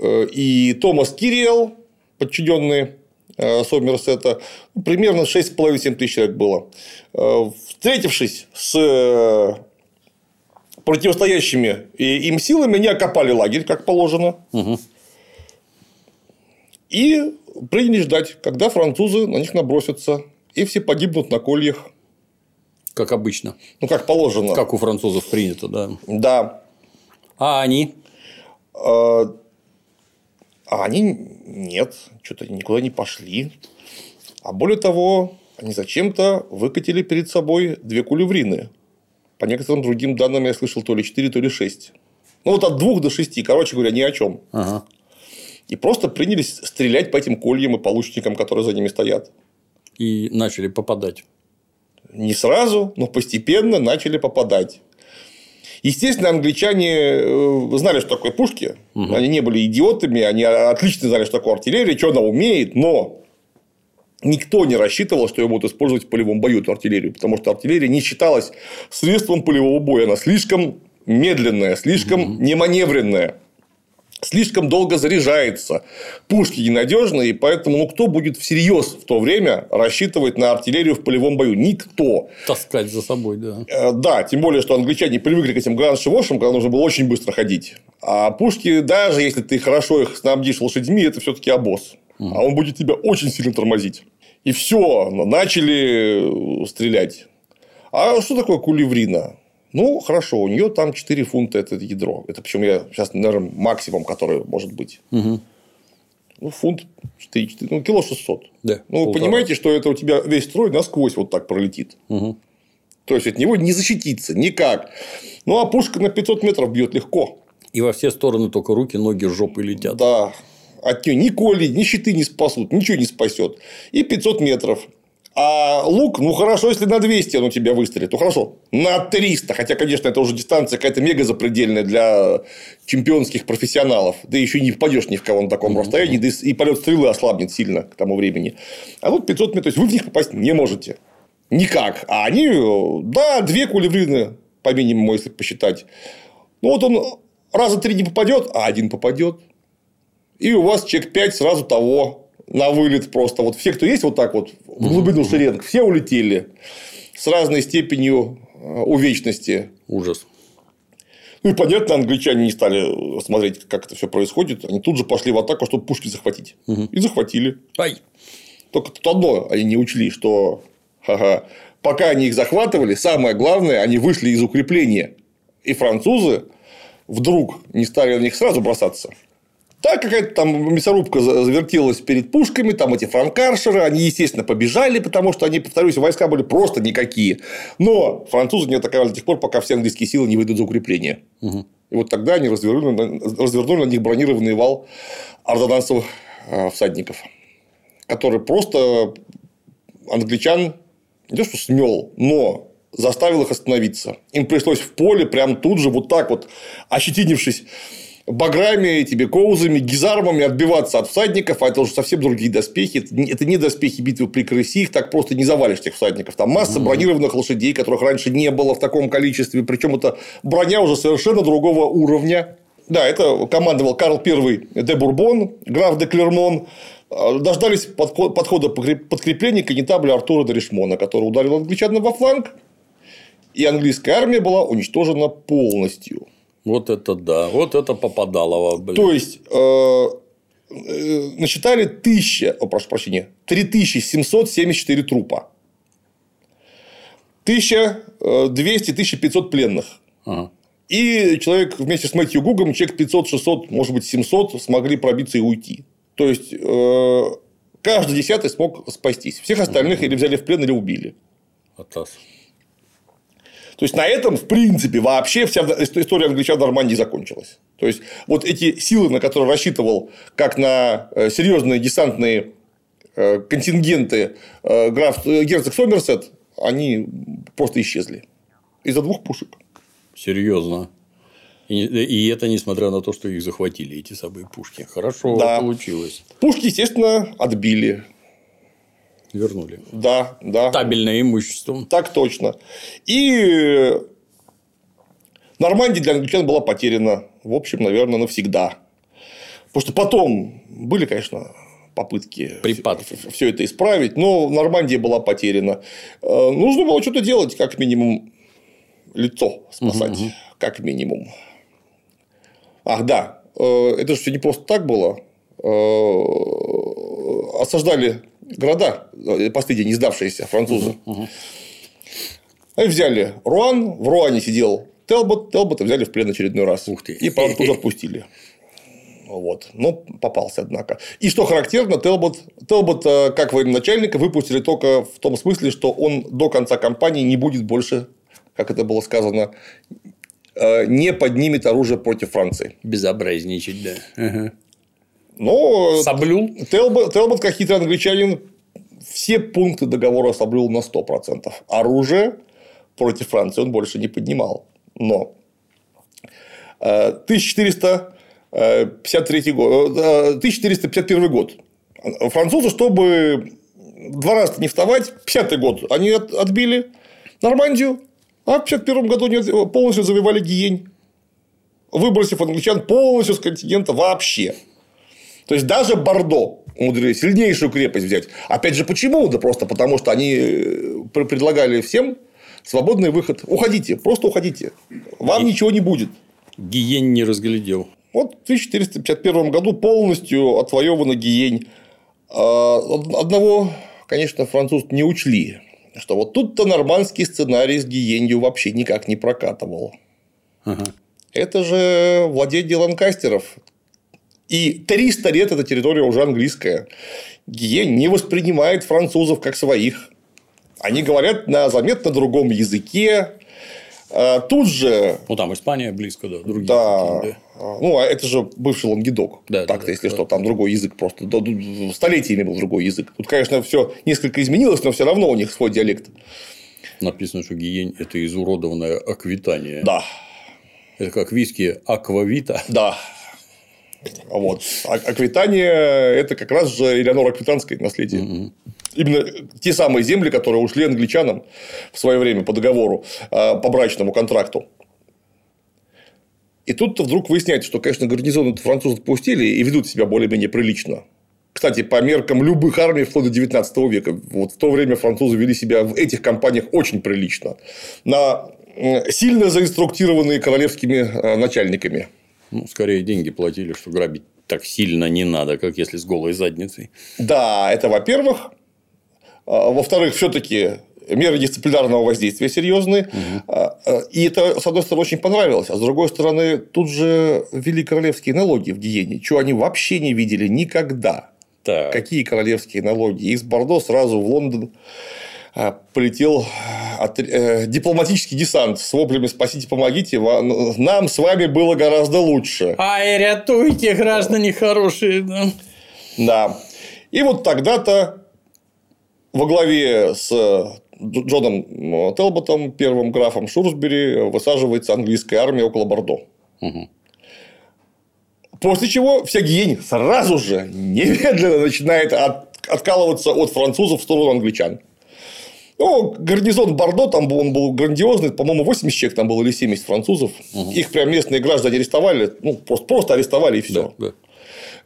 э, и Томас Кириэл, подчиненные э, Сомерсета, примерно 6,5-7 тысяч человек было. Э, встретившись с противостоящими им силами, они окопали лагерь, как положено. Угу. И приняли ждать, когда французы на них набросятся, и все погибнут на кольях. Как обычно. Ну, как положено. Как у французов принято, да. Да. А они? А они нет, что-то никуда не пошли. А более того, они зачем-то выкатили перед собой две кулеврины. По некоторым другим данным я слышал то ли 4, то ли 6. Ну, вот от двух до шести, короче говоря, ни о чем. Ага. И просто принялись стрелять по этим кольям и получникам, которые за ними стоят. И начали попадать. Не сразу, но постепенно начали попадать. Естественно, англичане э, знали, что такое пушки. Угу. Они не были идиотами, они отлично знали, что такое артиллерия, что она умеет, но Никто не рассчитывал, что ее будут использовать в полевом бою, эту артиллерию, потому что артиллерия не считалась средством полевого боя. Она слишком медленная, слишком угу. неманевренная слишком долго заряжается, пушки ненадежные, и поэтому ну, кто будет всерьез в то время рассчитывать на артиллерию в полевом бою? Никто. Таскать за собой, да. Э, да, тем более, что англичане привыкли к этим граншевошам, когда нужно было очень быстро ходить. А пушки, даже если ты хорошо их снабдишь лошадьми, это все-таки обоз. Угу. А он будет тебя очень сильно тормозить. И все, начали стрелять. А что такое кулеврина? Ну, хорошо, у нее там 4 фунта это ядро. Это причем я сейчас, наверное, максимум, который может быть. Угу. Ну, фунт 4, 4, ну, кило 600. Да, ну, вы понимаете, что это у тебя весь строй насквозь вот так пролетит. Угу. То есть, от него не защититься никак. Ну, а пушка на 500 метров бьет легко. И во все стороны только руки, ноги, жопы летят. Да. От нее ни коли, ни щиты не спасут, ничего не спасет. И 500 метров. А лук, ну хорошо, если на 200 он у тебя выстрелит, то хорошо, на 300. Хотя, конечно, это уже дистанция какая-то мега запредельная для чемпионских профессионалов. Да еще не впадешь ни в кого на таком расстоянии, да и полет стрелы ослабнет сильно к тому времени. А вот 500 метров, то есть вы в них попасть не можете. Никак. А они, да, две кулеврины, по минимуму, если посчитать. Ну, вот он раза три не попадет, а один попадет. И у вас чек 5 сразу того на вылет просто. Вот все, кто есть вот так вот в глубину шеренг, все улетели с разной степенью э, увечности. Ужас. Ну и понятно, англичане не стали смотреть, как это все происходит. Они тут же пошли в атаку, чтобы пушки захватить. Угу. И захватили. Ай. Только тут одно они не учли, что ха-ха, пока они их захватывали, самое главное, они вышли из укрепления. И французы вдруг не стали на них сразу бросаться. Так какая-то там мясорубка за- завертелась перед пушками, там эти франкаршеры, они, естественно, побежали, потому что они, повторюсь, войска были просто никакие. Но французы не атаковали до тех пор, пока все английские силы не выйдут за укрепление. И вот тогда они развернули, развернули на них бронированный вал ордонансовых э, всадников, который просто англичан не то что смел, но заставил их остановиться. Им пришлось в поле прям тут же вот так вот, ощетинившись баграми, этими коузами, гизармами отбиваться от всадников, а это уже совсем другие доспехи. Это не- Это не доспехи битвы при крысе, их так просто не завалишь, этих всадников. Там масса бронированных лошадей, которых раньше не было в таком количестве. Причем это броня уже совершенно другого уровня. Да, это командовал Карл I де Бурбон, граф де Клермон. Э, Дождались подход- подхода подкрепления конетабля Артура де Ришмона, который ударил англичан во фланг, и английская армия была уничтожена полностью. Вот это да. Вот это попадалово, блин. То есть, э, э, насчитали тысяча, о, прошу прощения, 3774 трупа. 1200-1500 пленных. Ага. И человек вместе с Мэтью Гугом, человек 500-600, может быть, 700 смогли пробиться и уйти. То есть, э, каждый десятый смог спастись. Всех остальных или взяли в плен, или убили. Атас. То есть, на этом, в принципе, вообще вся история англичан в Нормандии закончилась. То есть, вот эти силы, на которые рассчитывал, как на э, серьезные десантные э, контингенты э, граф герцог Сомерсет, они просто исчезли. Из-за двух пушек. Серьезно. И, и это несмотря на то, что их захватили, эти самые пушки. Хорошо Да. получилось. Пушки, естественно, отбили. Вернули. Да, да. Табельное имущество. Так точно. И Нормандия для англичан была потеряна, в общем, наверное, навсегда. Потому что потом были, конечно, попытки Припадки. все это исправить, но Нормандия была потеряна. Э, Нужно было что-то делать, как минимум лицо спасать, как минимум. Ах, да, э, это же все не просто так было. Э, Осаждали города, э, последние не сдавшиеся французы. Они взяли Руан, в Руане сидел Телбот, Телбота взяли в плен очередной раз. Ух ты. И, правда, отпустили. Вот. Но попался, однако. И что характерно, Телбот, Телбот э, как военачальника выпустили только в том смысле, что он до конца кампании не будет больше, как это было сказано, э, не поднимет оружие против Франции. Безобразничать, да. Ага. Но Соблюл. Телбот, Телбот, как хитрый англичанин, все пункты договора соблюл на 100%. Оружие против Франции он больше не поднимал. Но э, 1453 год, э, 1451 год. Французы, чтобы два раза не вставать, 50 год они от- отбили Нормандию, а в 51 году они полностью завоевали Гиень, выбросив англичан полностью с континента вообще. То есть, даже Бордо умудрились сильнейшую крепость взять. Опять же, почему? Да просто потому, что они э, пр- предлагали всем свободный выход. Уходите, просто уходите. Вам ничего не будет. Гиень не разглядел. Вот в 1451 году полностью отвоевана Гиень. А, од- Одного, конечно, француз не учли, что вот тут-то нормандский сценарий с Гиенью вообще никак не прокатывал. Ага. Это же владение ланкастеров. И 300 лет эта территория уже английская. Гиень не воспринимает французов как своих. Они говорят на заметно другом языке. А Тут же Ну, там Испания близко, да. Другие да. такие, Ну, а это же бывший Лангедок. Да, Так-то, да, если да. что, там другой язык просто. Да, тут Столетиями был другой язык. Тут, конечно, все несколько изменилось, но все равно у них свой диалект. Написано, что гиень – это изуродованное аквитание. Да, Это как виски аквавита. да. Вот. А Аквитания – это как раз же Элеонора Аквитанское наследие. Именно те самые земли, которые ушли англичанам в свое время по договору, э, по брачному контракту. И тут-то вдруг выясняется, что, конечно, гарнизоны французы отпустили и ведут себя более-менее прилично. Кстати, по меркам любых армий вплоть до 19 века. Вот в то время французы вели себя в этих компаниях очень прилично. На сильно заинструктированные королевскими э, начальниками. Ну, скорее деньги платили, что грабить так сильно не надо, как если с голой задницей. Да, это во-первых. А, Во-вторых, все-таки меры дисциплинарного воздействия серьезные. А, а, И это, с одной стороны, очень понравилось, а с другой стороны, тут же ввели королевские налоги в Гиене, чего они вообще не видели никогда. Так. Какие королевские налоги? Из Бордо сразу в Лондон полетел от- э, дипломатический десант с воплями «Спасите, помогите, нам с вами было гораздо лучше». Ай, рятуйте, граждане хорошие. да. Да. И вот тогда-то во главе с Дж- Джоном Телботом, первым графом Шурсбери, высаживается английская армия около Бордо. После чего вся Гиень сразу же, немедленно начинает от- откалываться от французов в сторону англичан. Ну, гарнизон Бордо, там был, он был грандиозный, по-моему, 80 человек там было или 70 французов. Их прям местные граждане арестовали, ну, просто, просто арестовали и все. Да, да.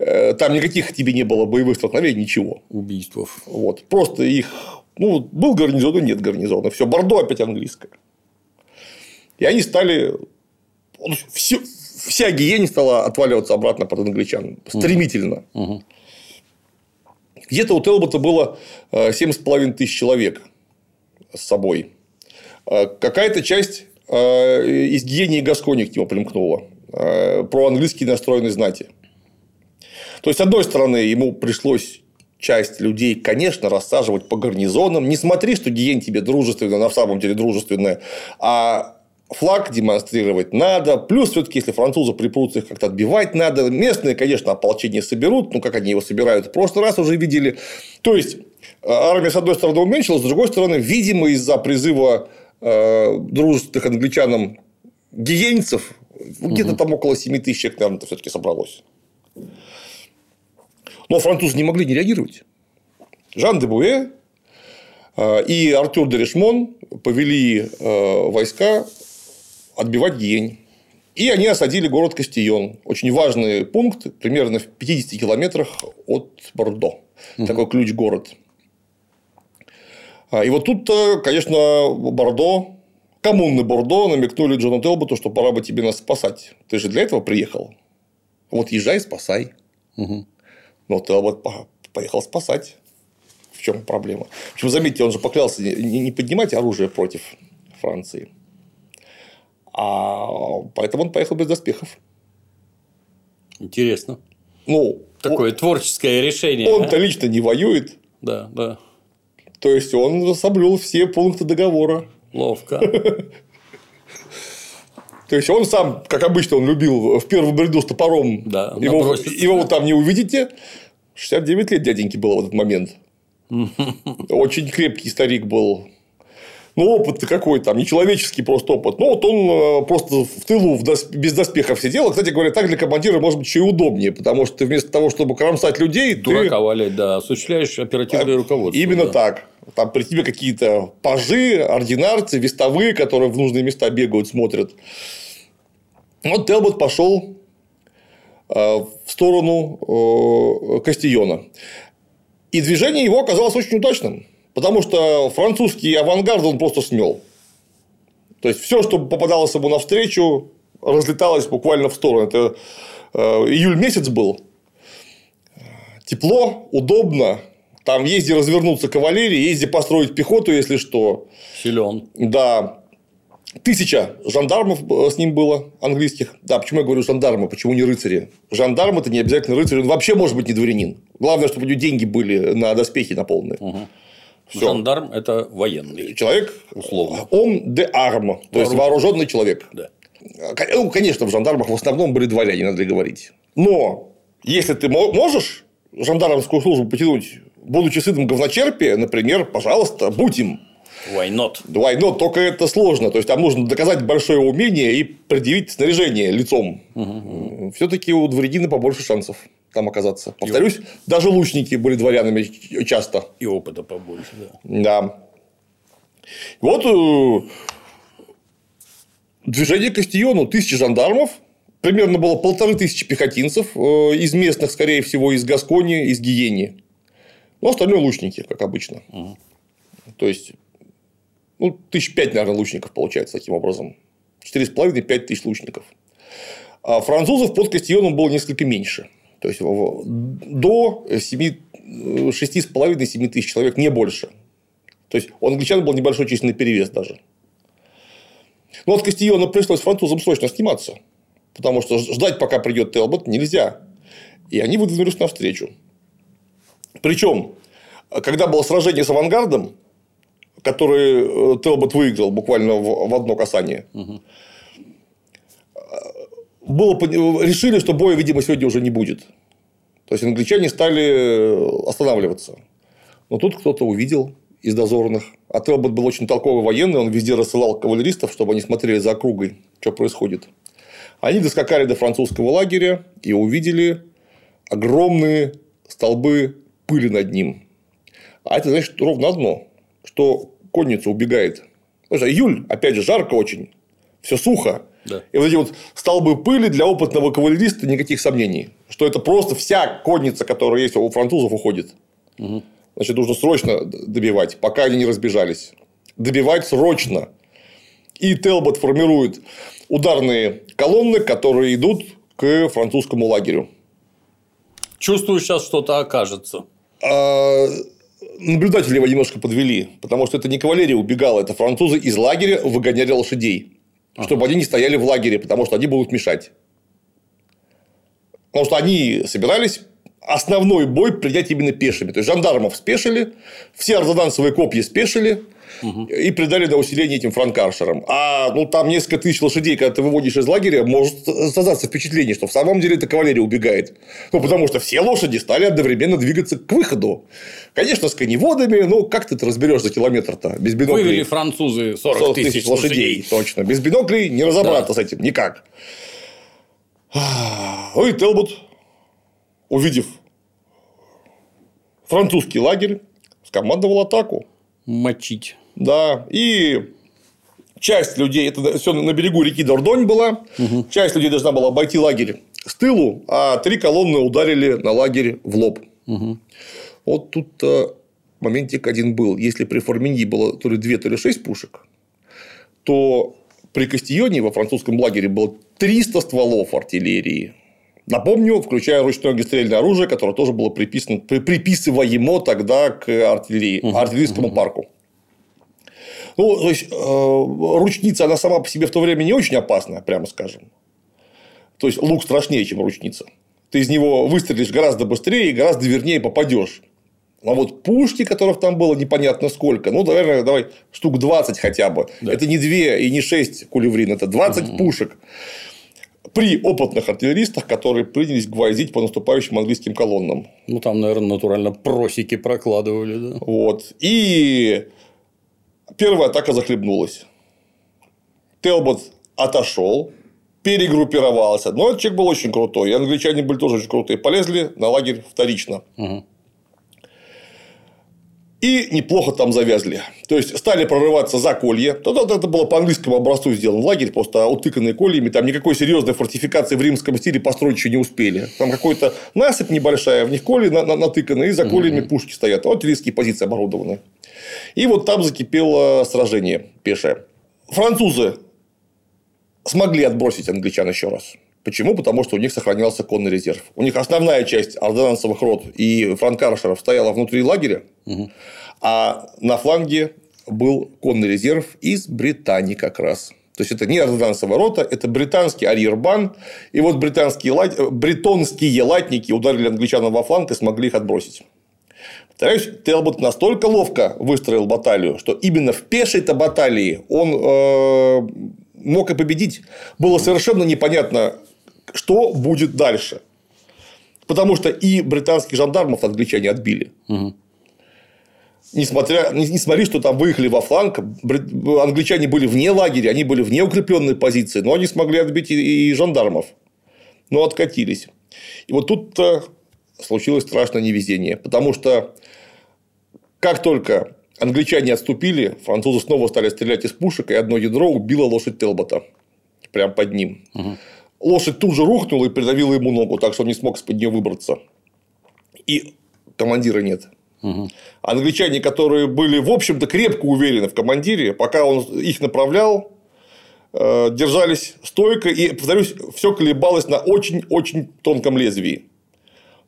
Э, Там никаких тебе не было боевых столкновений, ничего. Убийствов. Вот. Просто их. Ну, был гарнизон, и нет гарнизона. Все, Бордо опять английское. И они стали. всё- вся Гиень стала отваливаться обратно под англичан. Стремительно. Где-то у Телбота было э, семь с половиной тысяч человек с собой. Э, Какая-то часть э, из Гиени и Гаскони к нему примкнула. э, Про английский настроенной знати. То есть, с одной стороны, ему пришлось часть людей, конечно, рассаживать по гарнизонам. Не смотри, что Гиень тебе дружественная, на самом деле дружественная, а флаг демонстрировать надо. Плюс, все-таки, если французы припрутся, их как-то отбивать надо. Местные, конечно, ополчение соберут. Ну, как они его собирают, в прошлый раз уже видели. То есть, армия, с одной стороны, уменьшилась, с другой стороны, видимо, из-за призыва э, дружественных англичанам гиенцев, где-то там около 7 тысяч человек, наверное, все-таки собралось. Но французы не могли не реагировать. Жан де Буэ э, и Артюр де Ришмон повели э, войска отбивать Гиень. И они осадили город Кастион. Очень важный пункт, примерно в 50 километрах от Бордо. Такой ключ-город. А, И вот тут-то, конечно, Бордо, коммуны Бордо намекнули Джону Телботу, что пора бы тебе нас спасать. Ты же для этого приехал. Вот езжай, спасай. Но Телбот по- поехал спасать. В чем проблема? Причем, заметьте, он же поклялся не поднимать оружие против Франции. А поэтому он поехал без доспехов. Интересно. Ну, Такое творческое решение. он, он-то а? лично не воюет. Да, да. То есть он соблюл все пункты договора. Ловко. То есть он сам, как обычно, он любил в первом ряду с топором. Да, его, наброситься. его там не увидите. 69 лет дяденьки было в этот момент. Очень крепкий старик был. Ну, опыт какой там, нечеловеческий просто опыт. Ну, вот он э, просто в тылу в дос- без доспехов сидел. Кстати говоря, так для командира может быть еще и удобнее, потому что ты вместо того, чтобы кромсать людей, ты... Дурака валять, да. Осуществляешь оперативное руководство. А, Именно да. так. Там при тебе какие-то пажи, ординарцы, вестовые, которые в нужные места бегают, смотрят. Вот Телбот пошел э, в сторону э, Кастиона. И движение его оказалось очень удачным. Потому что французский авангард он просто смел. То есть, все, что попадалось ему навстречу, разлеталось буквально в сторону. Это э, июль месяц был. Тепло, удобно. Там езди развернуться кавалерии, езди построить пехоту, если что. Силен. Да. Тысяча жандармов э, с ним было, английских. Да, почему я говорю жандармы, почему не рыцари? Жандарм это не обязательно рыцарь, он вообще может быть не дворянин. Главное, чтобы у него деньги были на доспехи наполненные. Всё. Жандарм – это военный. Человек Условно. Он де арма, то есть вооруженный человек. Да. Ну, конечно, в жандармах в основном были дворяне, надо говорить. Но если ты мо- можешь жандармскую службу потянуть, будучи сыном говночерпия, например, пожалуйста, будь им. Why not? Двойно, только это сложно. То есть, там нужно доказать большое умение и предъявить снаряжение лицом. Все-таки у дворянина побольше шансов там оказаться. Повторюсь, даже лучники были дворянами часто. И опыта побольше, да. Да. Вот э, движение Кастиону. Тысячи жандармов. Примерно было полторы тысячи пехотинцев. э, Из местных, скорее всего, из Гаскони, из Гиени. Ну, остальное лучники, как обычно. То есть, ну, тысяч пять, наверное, лучников получается таким образом. Четыре с половиной, пять тысяч лучников. А французов под Кастионом было несколько меньше. То есть, до семи, шести с половиной, семи тысяч человек, не больше. То есть, у англичан был небольшой численный перевес даже. Но от Кастильона пришлось французам срочно сниматься. Потому что ждать, пока придет Телбот, нельзя. И они выдвинулись навстречу. Причем, когда было сражение с авангардом, которое э, Телбот выиграл буквально в одно касание, было, решили, что боя, видимо, сегодня уже не будет. То есть англичане стали э, останавливаться. Но тут кто-то увидел из дозорных. А Телбот был очень толковый военный, он везде рассылал кавалеристов, чтобы они смотрели за округой, что происходит. Они доскакали до французского лагеря и увидели огромные столбы пыли над ним. А это значит ровно одно, что конница убегает. Потому что июль, опять же, жарко очень, все сухо. Да. И вот эти вот столбы пыли для опытного кавалериста никаких сомнений, что это просто вся конница, которая есть у французов, уходит. Угу. Значит, нужно срочно добивать, пока они не разбежались. Добивать срочно. И Телбот формирует ударные колонны, которые идут к французскому лагерю. Чувствую, сейчас что-то окажется. А, наблюдатели его немножко подвели, потому что это не кавалерия убегала, это французы из лагеря выгоняли лошадей. Чтобы они не стояли в лагере, потому что они будут мешать. Потому что они собирались основной бой принять именно пешими. То есть, жандармов спешили, все ордонансовые копья спешили, и придали на усиление этим франкаршерам. А ну, там несколько тысяч лошадей, когда ты выводишь из лагеря, может создаться впечатление, что в самом деле эта кавалерия убегает. Ну, потому что все лошади стали одновременно двигаться к выходу. Конечно, с коневодами, но как ты это разберешь за километр-то без биноклей? Вывели французы 40, 40 тысяч, тысяч лошадей. лошадей. Точно. Без биноклей не разобраться да. с этим никак. Ну и Телбут, увидев французский лагерь, скомандовал атаку. Мочить. Да, и часть людей, это все на берегу реки Дордонь была, угу. часть людей должна была обойти лагерь с тылу, а три колонны ударили на лагерь в лоб. Угу. Вот тут моментик один был. Если при Форминьи было то ли две, то ли шесть пушек, то при Кастионе во французском лагере было 300 стволов артиллерии. Напомню, включая ручное огнестрельное оружие, которое тоже было приписано, приписываемо тогда к артиллерии, угу. артиллерийскому угу. парку. Ну, то есть, э, ручница, она сама по себе в то время не очень опасная, прямо скажем. То есть, лук страшнее, чем ручница. Ты из него выстрелишь гораздо быстрее и гораздо вернее попадешь. А вот пушки, которых там было непонятно сколько, ну, наверное, давай штук 20 хотя бы. Да. Это не 2 и не 6 кулеврин, это 20 угу. пушек. При опытных артиллеристах, которые принялись гвоздить по наступающим английским колоннам. Ну, там, наверное, натурально просеки прокладывали, да. Вот. И Первая атака захлебнулась. Телбот отошел, перегруппировался. Но этот человек был очень крутой. И англичане были тоже очень крутые. Полезли на лагерь вторично. Угу. И неплохо там завязли. То есть, стали прорываться за колье. Тогда это было по английскому образцу сделан лагерь, просто утыканный кольями. Там никакой серьезной фортификации в римском стиле построить еще не успели. Там какой-то насыпь небольшая, в них колья натыканы, и за кольями пушки стоят. Вот артиллерийские позиции оборудованы. И вот там закипело сражение пешее. Французы смогли отбросить англичан еще раз. Почему? Потому что у них сохранялся конный резерв. У них основная часть ордонансовых рот и франкаршеров стояла внутри лагеря, угу. а на фланге был конный резерв из Британии как раз. То есть, это не ордонансовая рота, это британский арьербан. И вот британские, лат... бритонские латники ударили англичанам во фланг и смогли их отбросить. Повторяюсь, Телбот настолько ловко выстроил баталию, что именно в пешей-то баталии он э, мог и победить. Было совершенно непонятно, что будет дальше. Потому что и британских жандармов англичане отбили. Угу. Несмотря, несмотря, что там выехали во фланг, англичане были вне лагеря, они были вне укрепленной позиции, но они смогли отбить и жандармов. Но откатились. И вот тут случилось страшное невезение. Потому что как только англичане отступили, французы снова стали стрелять из пушек, и одно ядро убило лошадь Телбота. Прямо под ним. Угу. Лошадь тут же рухнула и придавила ему ногу, так что он не смог из-под нее выбраться. И командира нет. Угу. Англичане, которые были, в общем-то, крепко уверены в командире, пока он их направлял, э, держались стойко, и, повторюсь, все колебалось на очень-очень тонком лезвии.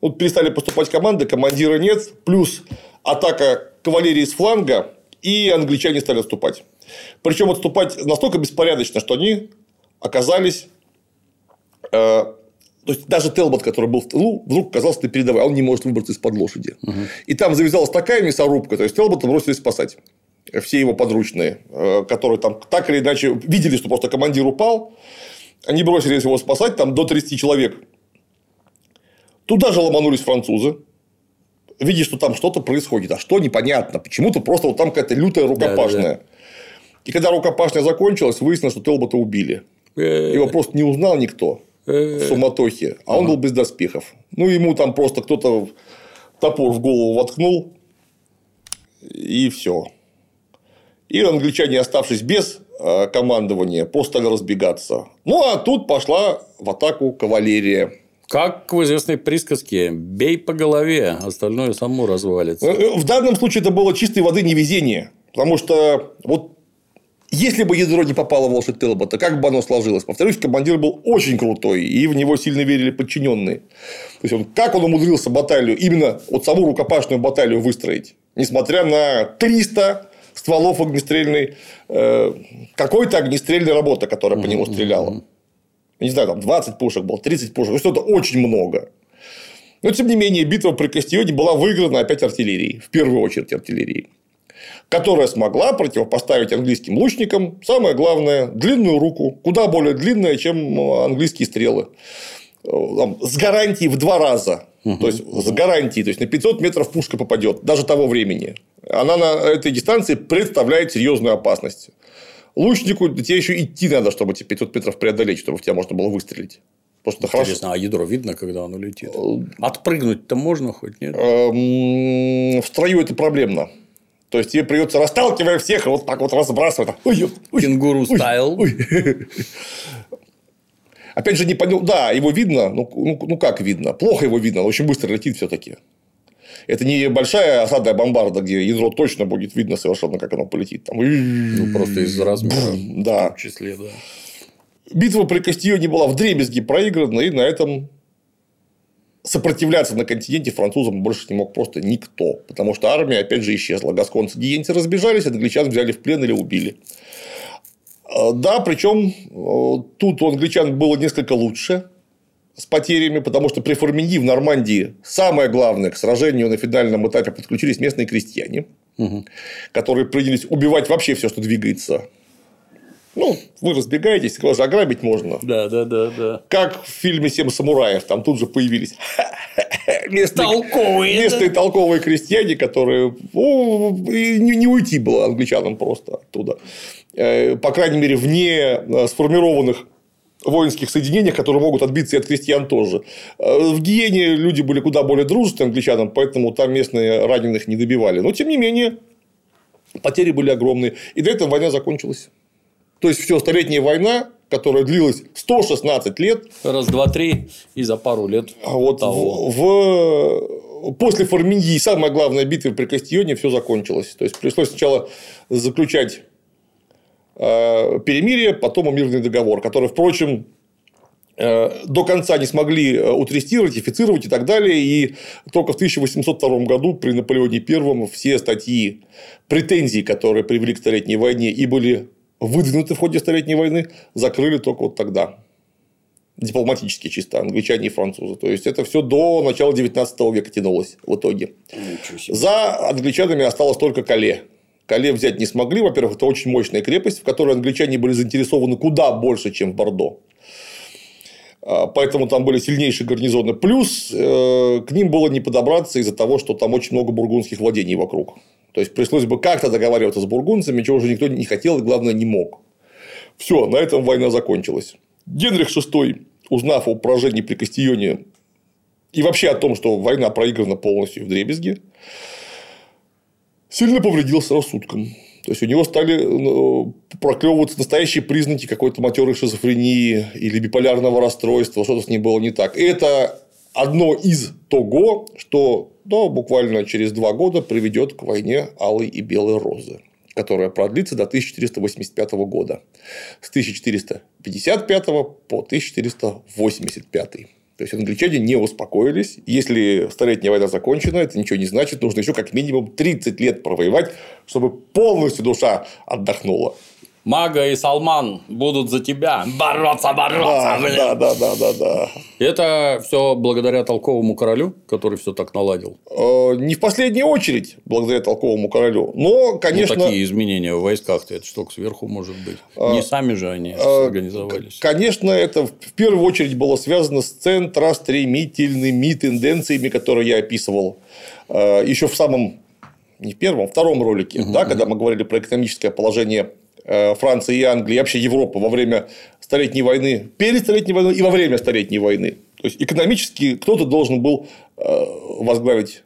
Вот перестали поступать команды, командира нет, плюс атака кавалерии с фланга и англичане стали отступать. Причем отступать настолько беспорядочно, что они оказались то есть даже Телбот, который был в тылу, вдруг оказался на передовой, а он не может выбраться из-под лошади. И там завязалась такая мясорубка, то есть Телбота бросились спасать. Все его подручные, э, которые там так или иначе видели, что просто командир упал, они бросились его спасать, там до 30 человек. Туда же ломанулись французы, видя, что там что-то происходит. А что непонятно. Почему-то просто вот там какая-то лютая рукопашная. И когда рукопашная закончилась, выяснилось, что Телбота убили. Э, Его просто не узнал никто э, суматохе, а он был без доспехов. Ну, ему там просто кто-то топор в голову воткнул, и все. И англичане, оставшись без э, командования, просто стали разбегаться. Ну, а тут пошла в атаку кавалерия. Как в известной присказке «бей по голове, остальное само развалится». Э, В данном случае это было чистой воды невезение. Потому что вот если бы ядро не попало в лошадь Телбота, как бы оно сложилось? Повторюсь, командир был очень крутой, и в него сильно верили подчиненные. То есть, он, как он умудрился баталию, именно вот саму рукопашную баталию выстроить, несмотря на 300 стволов огнестрельной, э, какой-то огнестрельной работы, которая по нему стреляла. Не знаю, там 20 пушек было, 30 пушек, ну, что-то очень много. Но, тем не менее, битва при Кастионе была выиграна опять артиллерией, в первую очередь артиллерией, которая смогла противопоставить английским лучникам, самое главное, длинную руку, куда более длинная, чем английские стрелы. Э, с гарантией в два раза. То есть, с гарантией. То есть, на 500 метров пушка попадет, даже того времени. Она на этой дистанции представляет серьезную опасность. Лучнику тебе еще идти надо, чтобы эти 500 метров преодолеть, чтобы в тебя можно было выстрелить. Просто хорошо. Интересно, а ядро видно, когда оно летит? Отпрыгнуть-то можно хоть, нет? Эм, В строю это проблемно. То есть тебе придется расталкивая всех, вот так вот разбрасывать. Ой, ой, Кенгуру стайл. Опять же, не понял. Да, его видно. Ну, ну, ну, как видно? Плохо его видно. Он очень быстро летит все-таки. Это не большая осадная бомбарда, где ядро точно будет видно совершенно, как оно полетит. Там... Ну, просто из-за размера. Да. В числе, да. Битва при Кастионе была в дребезги проиграна, и на этом сопротивляться на континенте французам больше не мог просто никто. Потому что армия, опять же, исчезла. Гасконцы гиенцы разбежались, англичан взяли в плен или убили. А, Да, причем тут у англичан было несколько лучше с потерями, потому что при Форминьи в Нормандии самое главное к сражению на финальном этапе подключились местные крестьяне, которые принялись убивать вообще все, что двигается. Ну, вы разбегаетесь, вас ограбить можно. Да, да, да, да. Как в фильме «Семь самураев», там тут же появились местные, Толковые, местные толковые крестьяне, которые ну, и не, не уйти было англичанам просто оттуда. Э, По крайней мере, вне э, сформированных воинских соединениях, которые могут отбиться и от крестьян тоже. Э, В Гиене люди были куда более дружественны англичанам, поэтому там местные раненых не добивали. Но, тем не менее, потери были огромные. И до этого война закончилась. То есть, все, столетняя война, которая длилась 116 лет, Раз, два, три, и за пару лет а вот того. в, в- после Форминьи, самая главная битва при Кастионе, все закончилось. То есть, пришлось сначала заключать э, перемирие, потом мирный договор, который, впрочем, э, до конца не смогли э, утрясти, ратифицировать и так далее. И только в 1802 году при Наполеоне I все статьи претензий, которые привели к Столетней войне и были выдвинуты в ходе Столетней войны, закрыли только вот тогда. Дипломатически чисто, англичане и французы. То есть, это все до начала 19 века тянулось в итоге. За англичанами осталось только Кале. Кале взять не смогли. Во-первых, это очень мощная крепость, в которой англичане были заинтересованы куда больше, чем в Бордо. А, Поэтому там были сильнейшие гарнизоны. Плюс э, к ним было не подобраться из-за того, что там очень много бургундских владений вокруг. То есть пришлось бы как-то договариваться с бургундцами, чего уже никто не хотел и, главное, не мог. Все, на этом война закончилась. Генрих VI, узнав о поражении при Кастионе и вообще о том, что война проиграна полностью в дребезге, сильно повредился рассудком. То есть, у него стали ну, проклевываться настоящие признаки какой-то матерой шизофрении или биполярного расстройства, что-то с ним было не так. И это одно из того, что да, буквально через два года приведет к войне Алой и Белой Розы, которая продлится до 1485 года. С 1455 по 1485. То есть англичане не успокоились. Если Столетняя война закончена, это ничего не значит. Нужно еще как минимум 30 лет провоевать, чтобы полностью душа отдохнула. Мага и Салман будут за тебя бороться, бороться, Да, блин. да, да, да, да, да. Это все благодаря толковому королю, который все так наладил. Э, Не в последнюю очередь, благодаря толковому королю. Но, Ну, конечно, такие изменения в войсках-то, это что сверху может быть. Не сами же они э, организовались. Конечно, это в первую очередь было связано с центростремительными тенденциями, которые я описывал э, еще в самом не в первом, а втором ролике, да, когда мы говорили про экономическое положение э, Франции и Англии, и вообще Европы во время Столетней войны, перед Столетней войной и во время Столетней войны. То есть экономически кто-то должен был э, возглавить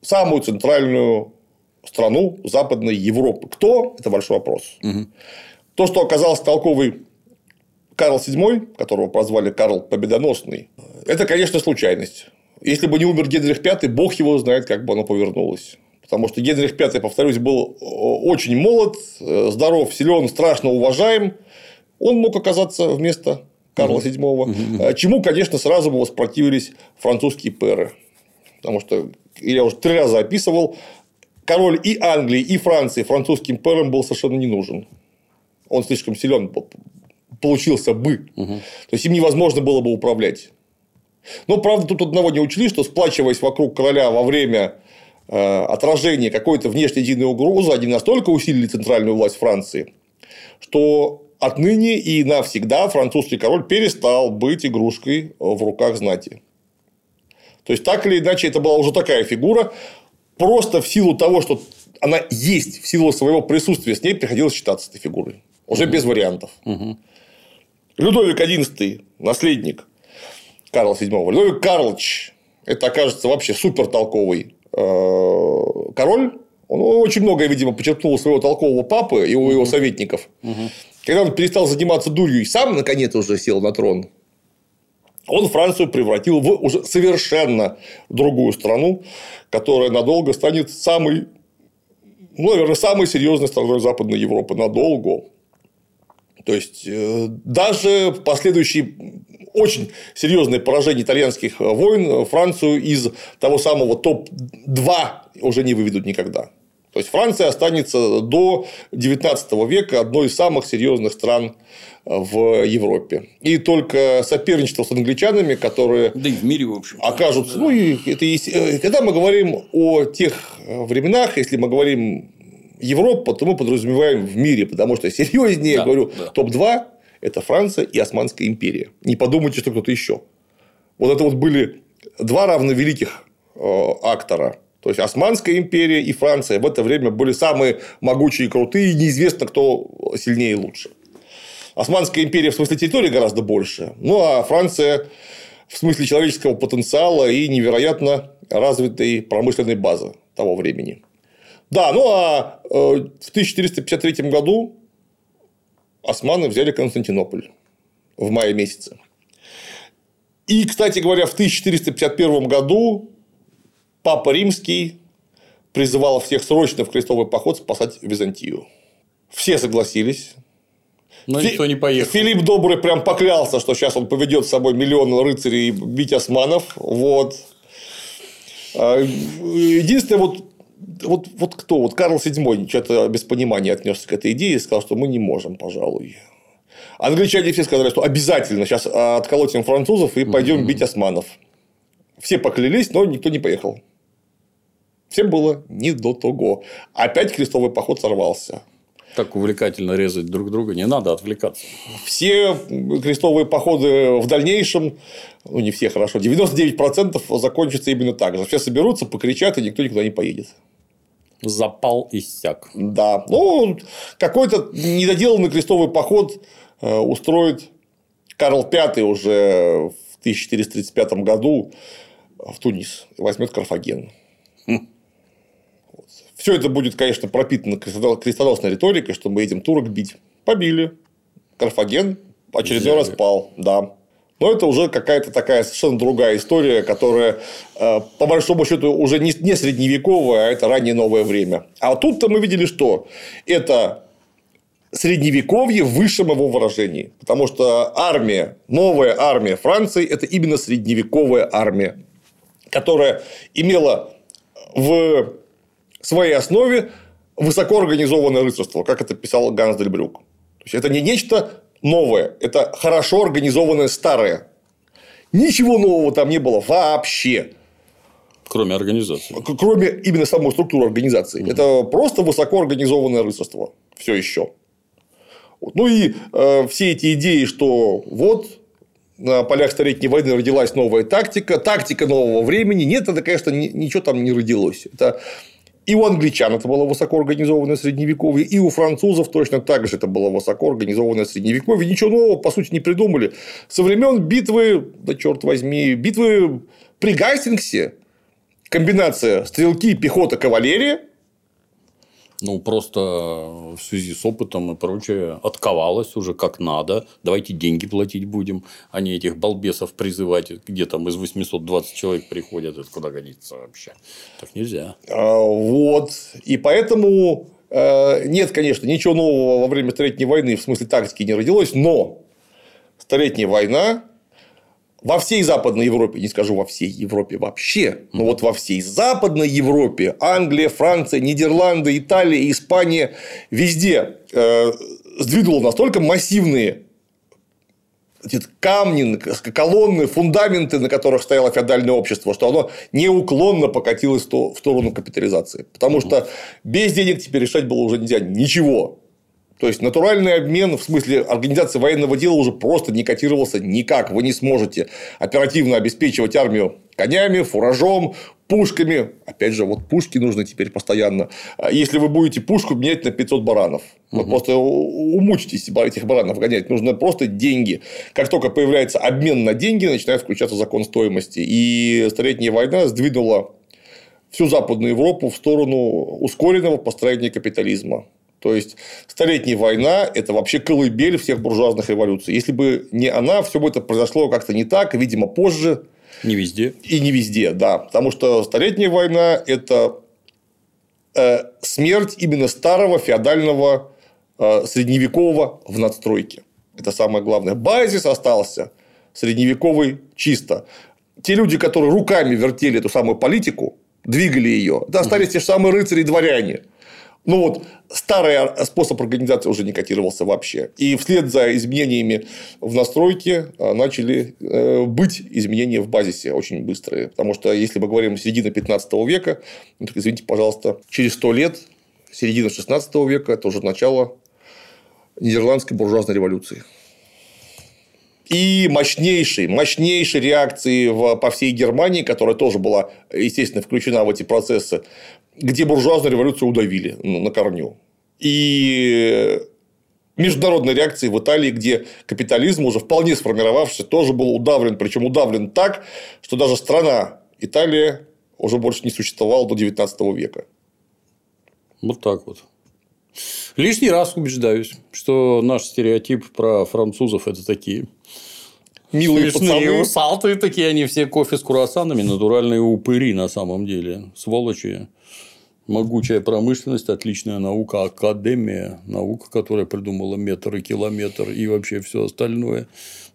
самую центральную страну Западной Европы. Кто? Это большой вопрос. То, что оказался толковый Карл VII, которого прозвали Карл Победоносный, это, конечно, случайность. Если бы не умер Генрих V, бог его знает, как бы оно повернулось. Потому что Генрих V, повторюсь, был очень молод, э, здоров, силен, страшно уважаем. Он мог оказаться вместо Карла VII, э, чему, конечно, сразу бы воспротивились французские пэры. Потому что я уже три раза описывал, король и Англии, и Франции французским пэрам был совершенно не нужен. Он слишком силен получился бы. То есть им невозможно было бы управлять. Но, правда, тут одного не учли, что сплачиваясь вокруг короля во время э, отражения какой-то внешней единой угрозы, они настолько усилили центральную власть Франции, что отныне и навсегда французский король перестал быть игрушкой в руках знати. То есть, так или иначе, это была уже такая фигура, просто в силу того, что она есть, в силу своего присутствия, с ней приходилось считаться этой фигурой. Уже без вариантов. Людовик XI, наследник Карла VII. Людовик Карлович, это окажется вообще супер толковый король. Он очень многое, видимо, почерпнул у своего толкового папы и у его советников. Когда он перестал заниматься дурью и сам, наконец, уже сел на трон, он Францию превратил в уже совершенно другую страну, которая надолго станет самой, ну, наверное, самой серьезной страной Западной Европы. Надолго. То есть, э, даже последующие очень серьезные поражения итальянских войн Францию из того самого топ-2 уже не выведут никогда. То есть, Франция останется до XIX века одной из самых серьезных стран в Европе. И только соперничество с англичанами, которые Да и в мире, в общем. окажутся. Ну, и это есть. э, Когда мы говорим о тех э, временах, если мы говорим Европа, то мы подразумеваем в мире, потому что серьезнее, Да, говорю, да. топ-2 это Франция и Османская империя. Не подумайте, что кто-то еще. Вот это вот были два равновеликих э, актора. То есть Османская империя и Франция в это время были самые могучие и крутые, и неизвестно, кто сильнее и лучше. Османская империя в смысле территории гораздо больше, ну а Франция в смысле человеческого потенциала и невероятно развитой промышленной базы того времени. Да, ну а э, в 1453 году османы взяли Константинополь в мае месяце. И, кстати говоря, в 1451 году Папа Римский призывал всех срочно в крестовый поход спасать Византию. Все согласились. Но Фи- никто не поехал. Филипп Добрый прям поклялся, что сейчас он поведет с собой миллион рыцарей бить османов. Вот. А, Единственное, вот, вот, вот кто? Вот Карл VII что-то без понимания отнесся к этой идее и сказал, что мы не можем, пожалуй. Англичане все сказали, что обязательно сейчас отколотим французов и пойдем бить османов. Все поклялись, но никто не поехал. Всем было не до того. Опять крестовый поход сорвался. Так увлекательно резать друг друга. Не надо отвлекаться. Все крестовые походы в дальнейшем, ну не все хорошо, 99% закончатся именно так же. Все соберутся, покричат, и никто никуда не поедет. Запал иссяк. Да. Ну, какой-то недоделанный крестовый поход э, устроит Карл V уже в 1435 году в Тунис возьмет Карфаген. Все это будет, конечно, пропитано крестонос- крестоносной риторикой, что мы едем турок бить. Побили. Карфаген очередной раз Взяли. пал. Да. Но это уже какая-то такая совершенно другая история, которая, э, по большому счету, уже не, не средневековая, а это раннее новое время. А тут-то мы видели, что это средневековье в высшем его выражении. Потому что армия, новая армия Франции – это именно средневековая армия, которая имела в своей основе высокоорганизованное рыцарство, как это писал Ганс Дельбрюк. То есть, это не нечто новое, это хорошо организованное старое. Ничего нового там не было вообще. Кроме организации. Кроме именно самой структуры организации. Это просто высокоорганизованное рыцарство. Все еще. Ну и э, все эти идеи, что вот на полях Столетней войны родилась новая тактика, тактика нового времени. Нет, это, конечно, ни- ничего там не родилось. Это и у англичан это было высокоорганизованное средневековье, и у французов точно так же это было высокоорганизованное средневековье. Ничего нового, по сути, не придумали. Со времен битвы, да черт возьми, битвы при Гастингсе, комбинация стрелки, пехота, кавалерия, Ну, просто в связи с опытом и прочее отковалась уже как надо. Давайте деньги платить будем, а не этих балбесов призывать, где там из 820 человек приходят. Это куда годится вообще? Так нельзя. А, Вот. И поэтому э, нет, конечно, ничего нового во время Столетней войны в смысле тактики не родилось, но Столетняя война во всей Западной Европе, не скажу во всей Европе вообще, но вот во всей Западной Европе, Англия, Франция, Нидерланды, Италия, Испания, везде э, сдвинула настолько массивные камни, колонны, фундаменты, на которых стояло феодальное общество, что оно неуклонно покатилось в сторону капитализации. Потому что без денег теперь решать было уже нельзя ничего. То есть натуральный обмен, в смысле организации военного дела уже просто не котировался никак. Вы не сможете оперативно обеспечивать армию конями, фуражом, пушками. Опять же, вот пушки нужны теперь постоянно. А Если вы будете пушку менять на 500 баранов, вы просто умучитесь этих баранов гонять. Нужно просто деньги. Как только появляется обмен на деньги, начинает включаться закон стоимости. И Столетняя война сдвинула всю Западную Европу в сторону ускоренного построения капитализма. То есть Столетняя война – это вообще колыбель всех буржуазных революций. Если бы не она, все бы это произошло как-то не так, видимо, позже Не везде. и не везде, да. Потому что Столетняя война – это э, смерть именно старого феодального э, средневекового в надстройке. Это самое главное. Базис остался средневековый чисто. Те люди, которые руками вертели эту самую политику, двигали ее, это остались те же самые рыцари и дворяне. Ну вот старый способ организации уже не котировался вообще. И вслед за изменениями в настройке э, начали э, быть изменения в базисе очень быстрые. Потому что если мы говорим середина 15 века, ну, так извините, пожалуйста, через 100 лет, середина 16 века, это уже начало нидерландской буржуазной революции. И мощнейшей, мощнейшей реакции в, по всей Германии, которая тоже была, естественно, включена в эти процессы, где буржуазную революцию удавили ну, на корню. И международной реакции в Италии, где капитализм, уже вполне сформировавшийся, тоже был удавлен. Причем удавлен так, что даже страна Италия уже больше не существовала до 19 века. Вот так вот. Лишний раз убеждаюсь, что наш стереотип про французов это такие Милые смешные пацаны. усатые такие, они все кофе с круассанами, натуральные упыри на самом деле, сволочи. Могучая промышленность, отличная наука, академия, наука, которая придумала метр и километр и вообще все остальное.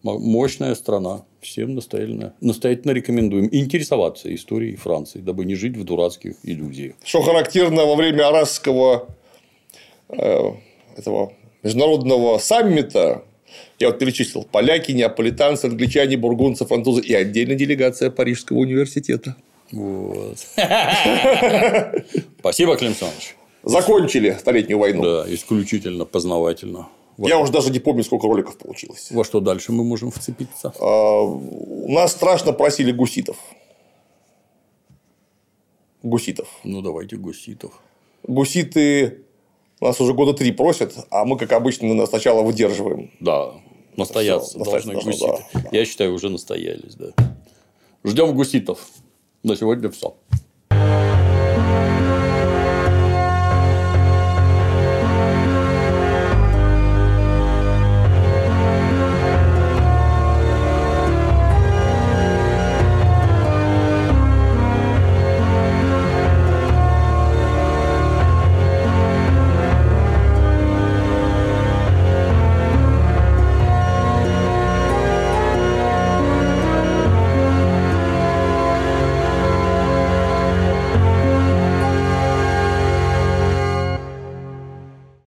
Мо- Мощная страна. Всем настоятельно, настоятельно рекомендуем интересоваться историей Франции, дабы не жить в дурацких иллюзиях. Что характерно во время Арасского э, этого международного саммита, я вот перечислил, поляки, неаполитанцы, англичане, бургунцы, французы и отдельная делегация Парижского университета. Вот. Спасибо, Клим Саныч. Закончили Столетнюю войну. Да, исключительно познавательно. Во, Я уже даже не помню, сколько роликов получилось. во что дальше мы можем вцепиться? А, У нас страшно просили гуситов. Гуситов. Ну, давайте гуситов. Гуситы нас уже года три просят, а мы, как обычно, сначала выдерживаем. Да, настояться Всё, должны гуситы. Я считаю, уже настоялись, да. Ждем гуситов. На сегодня все.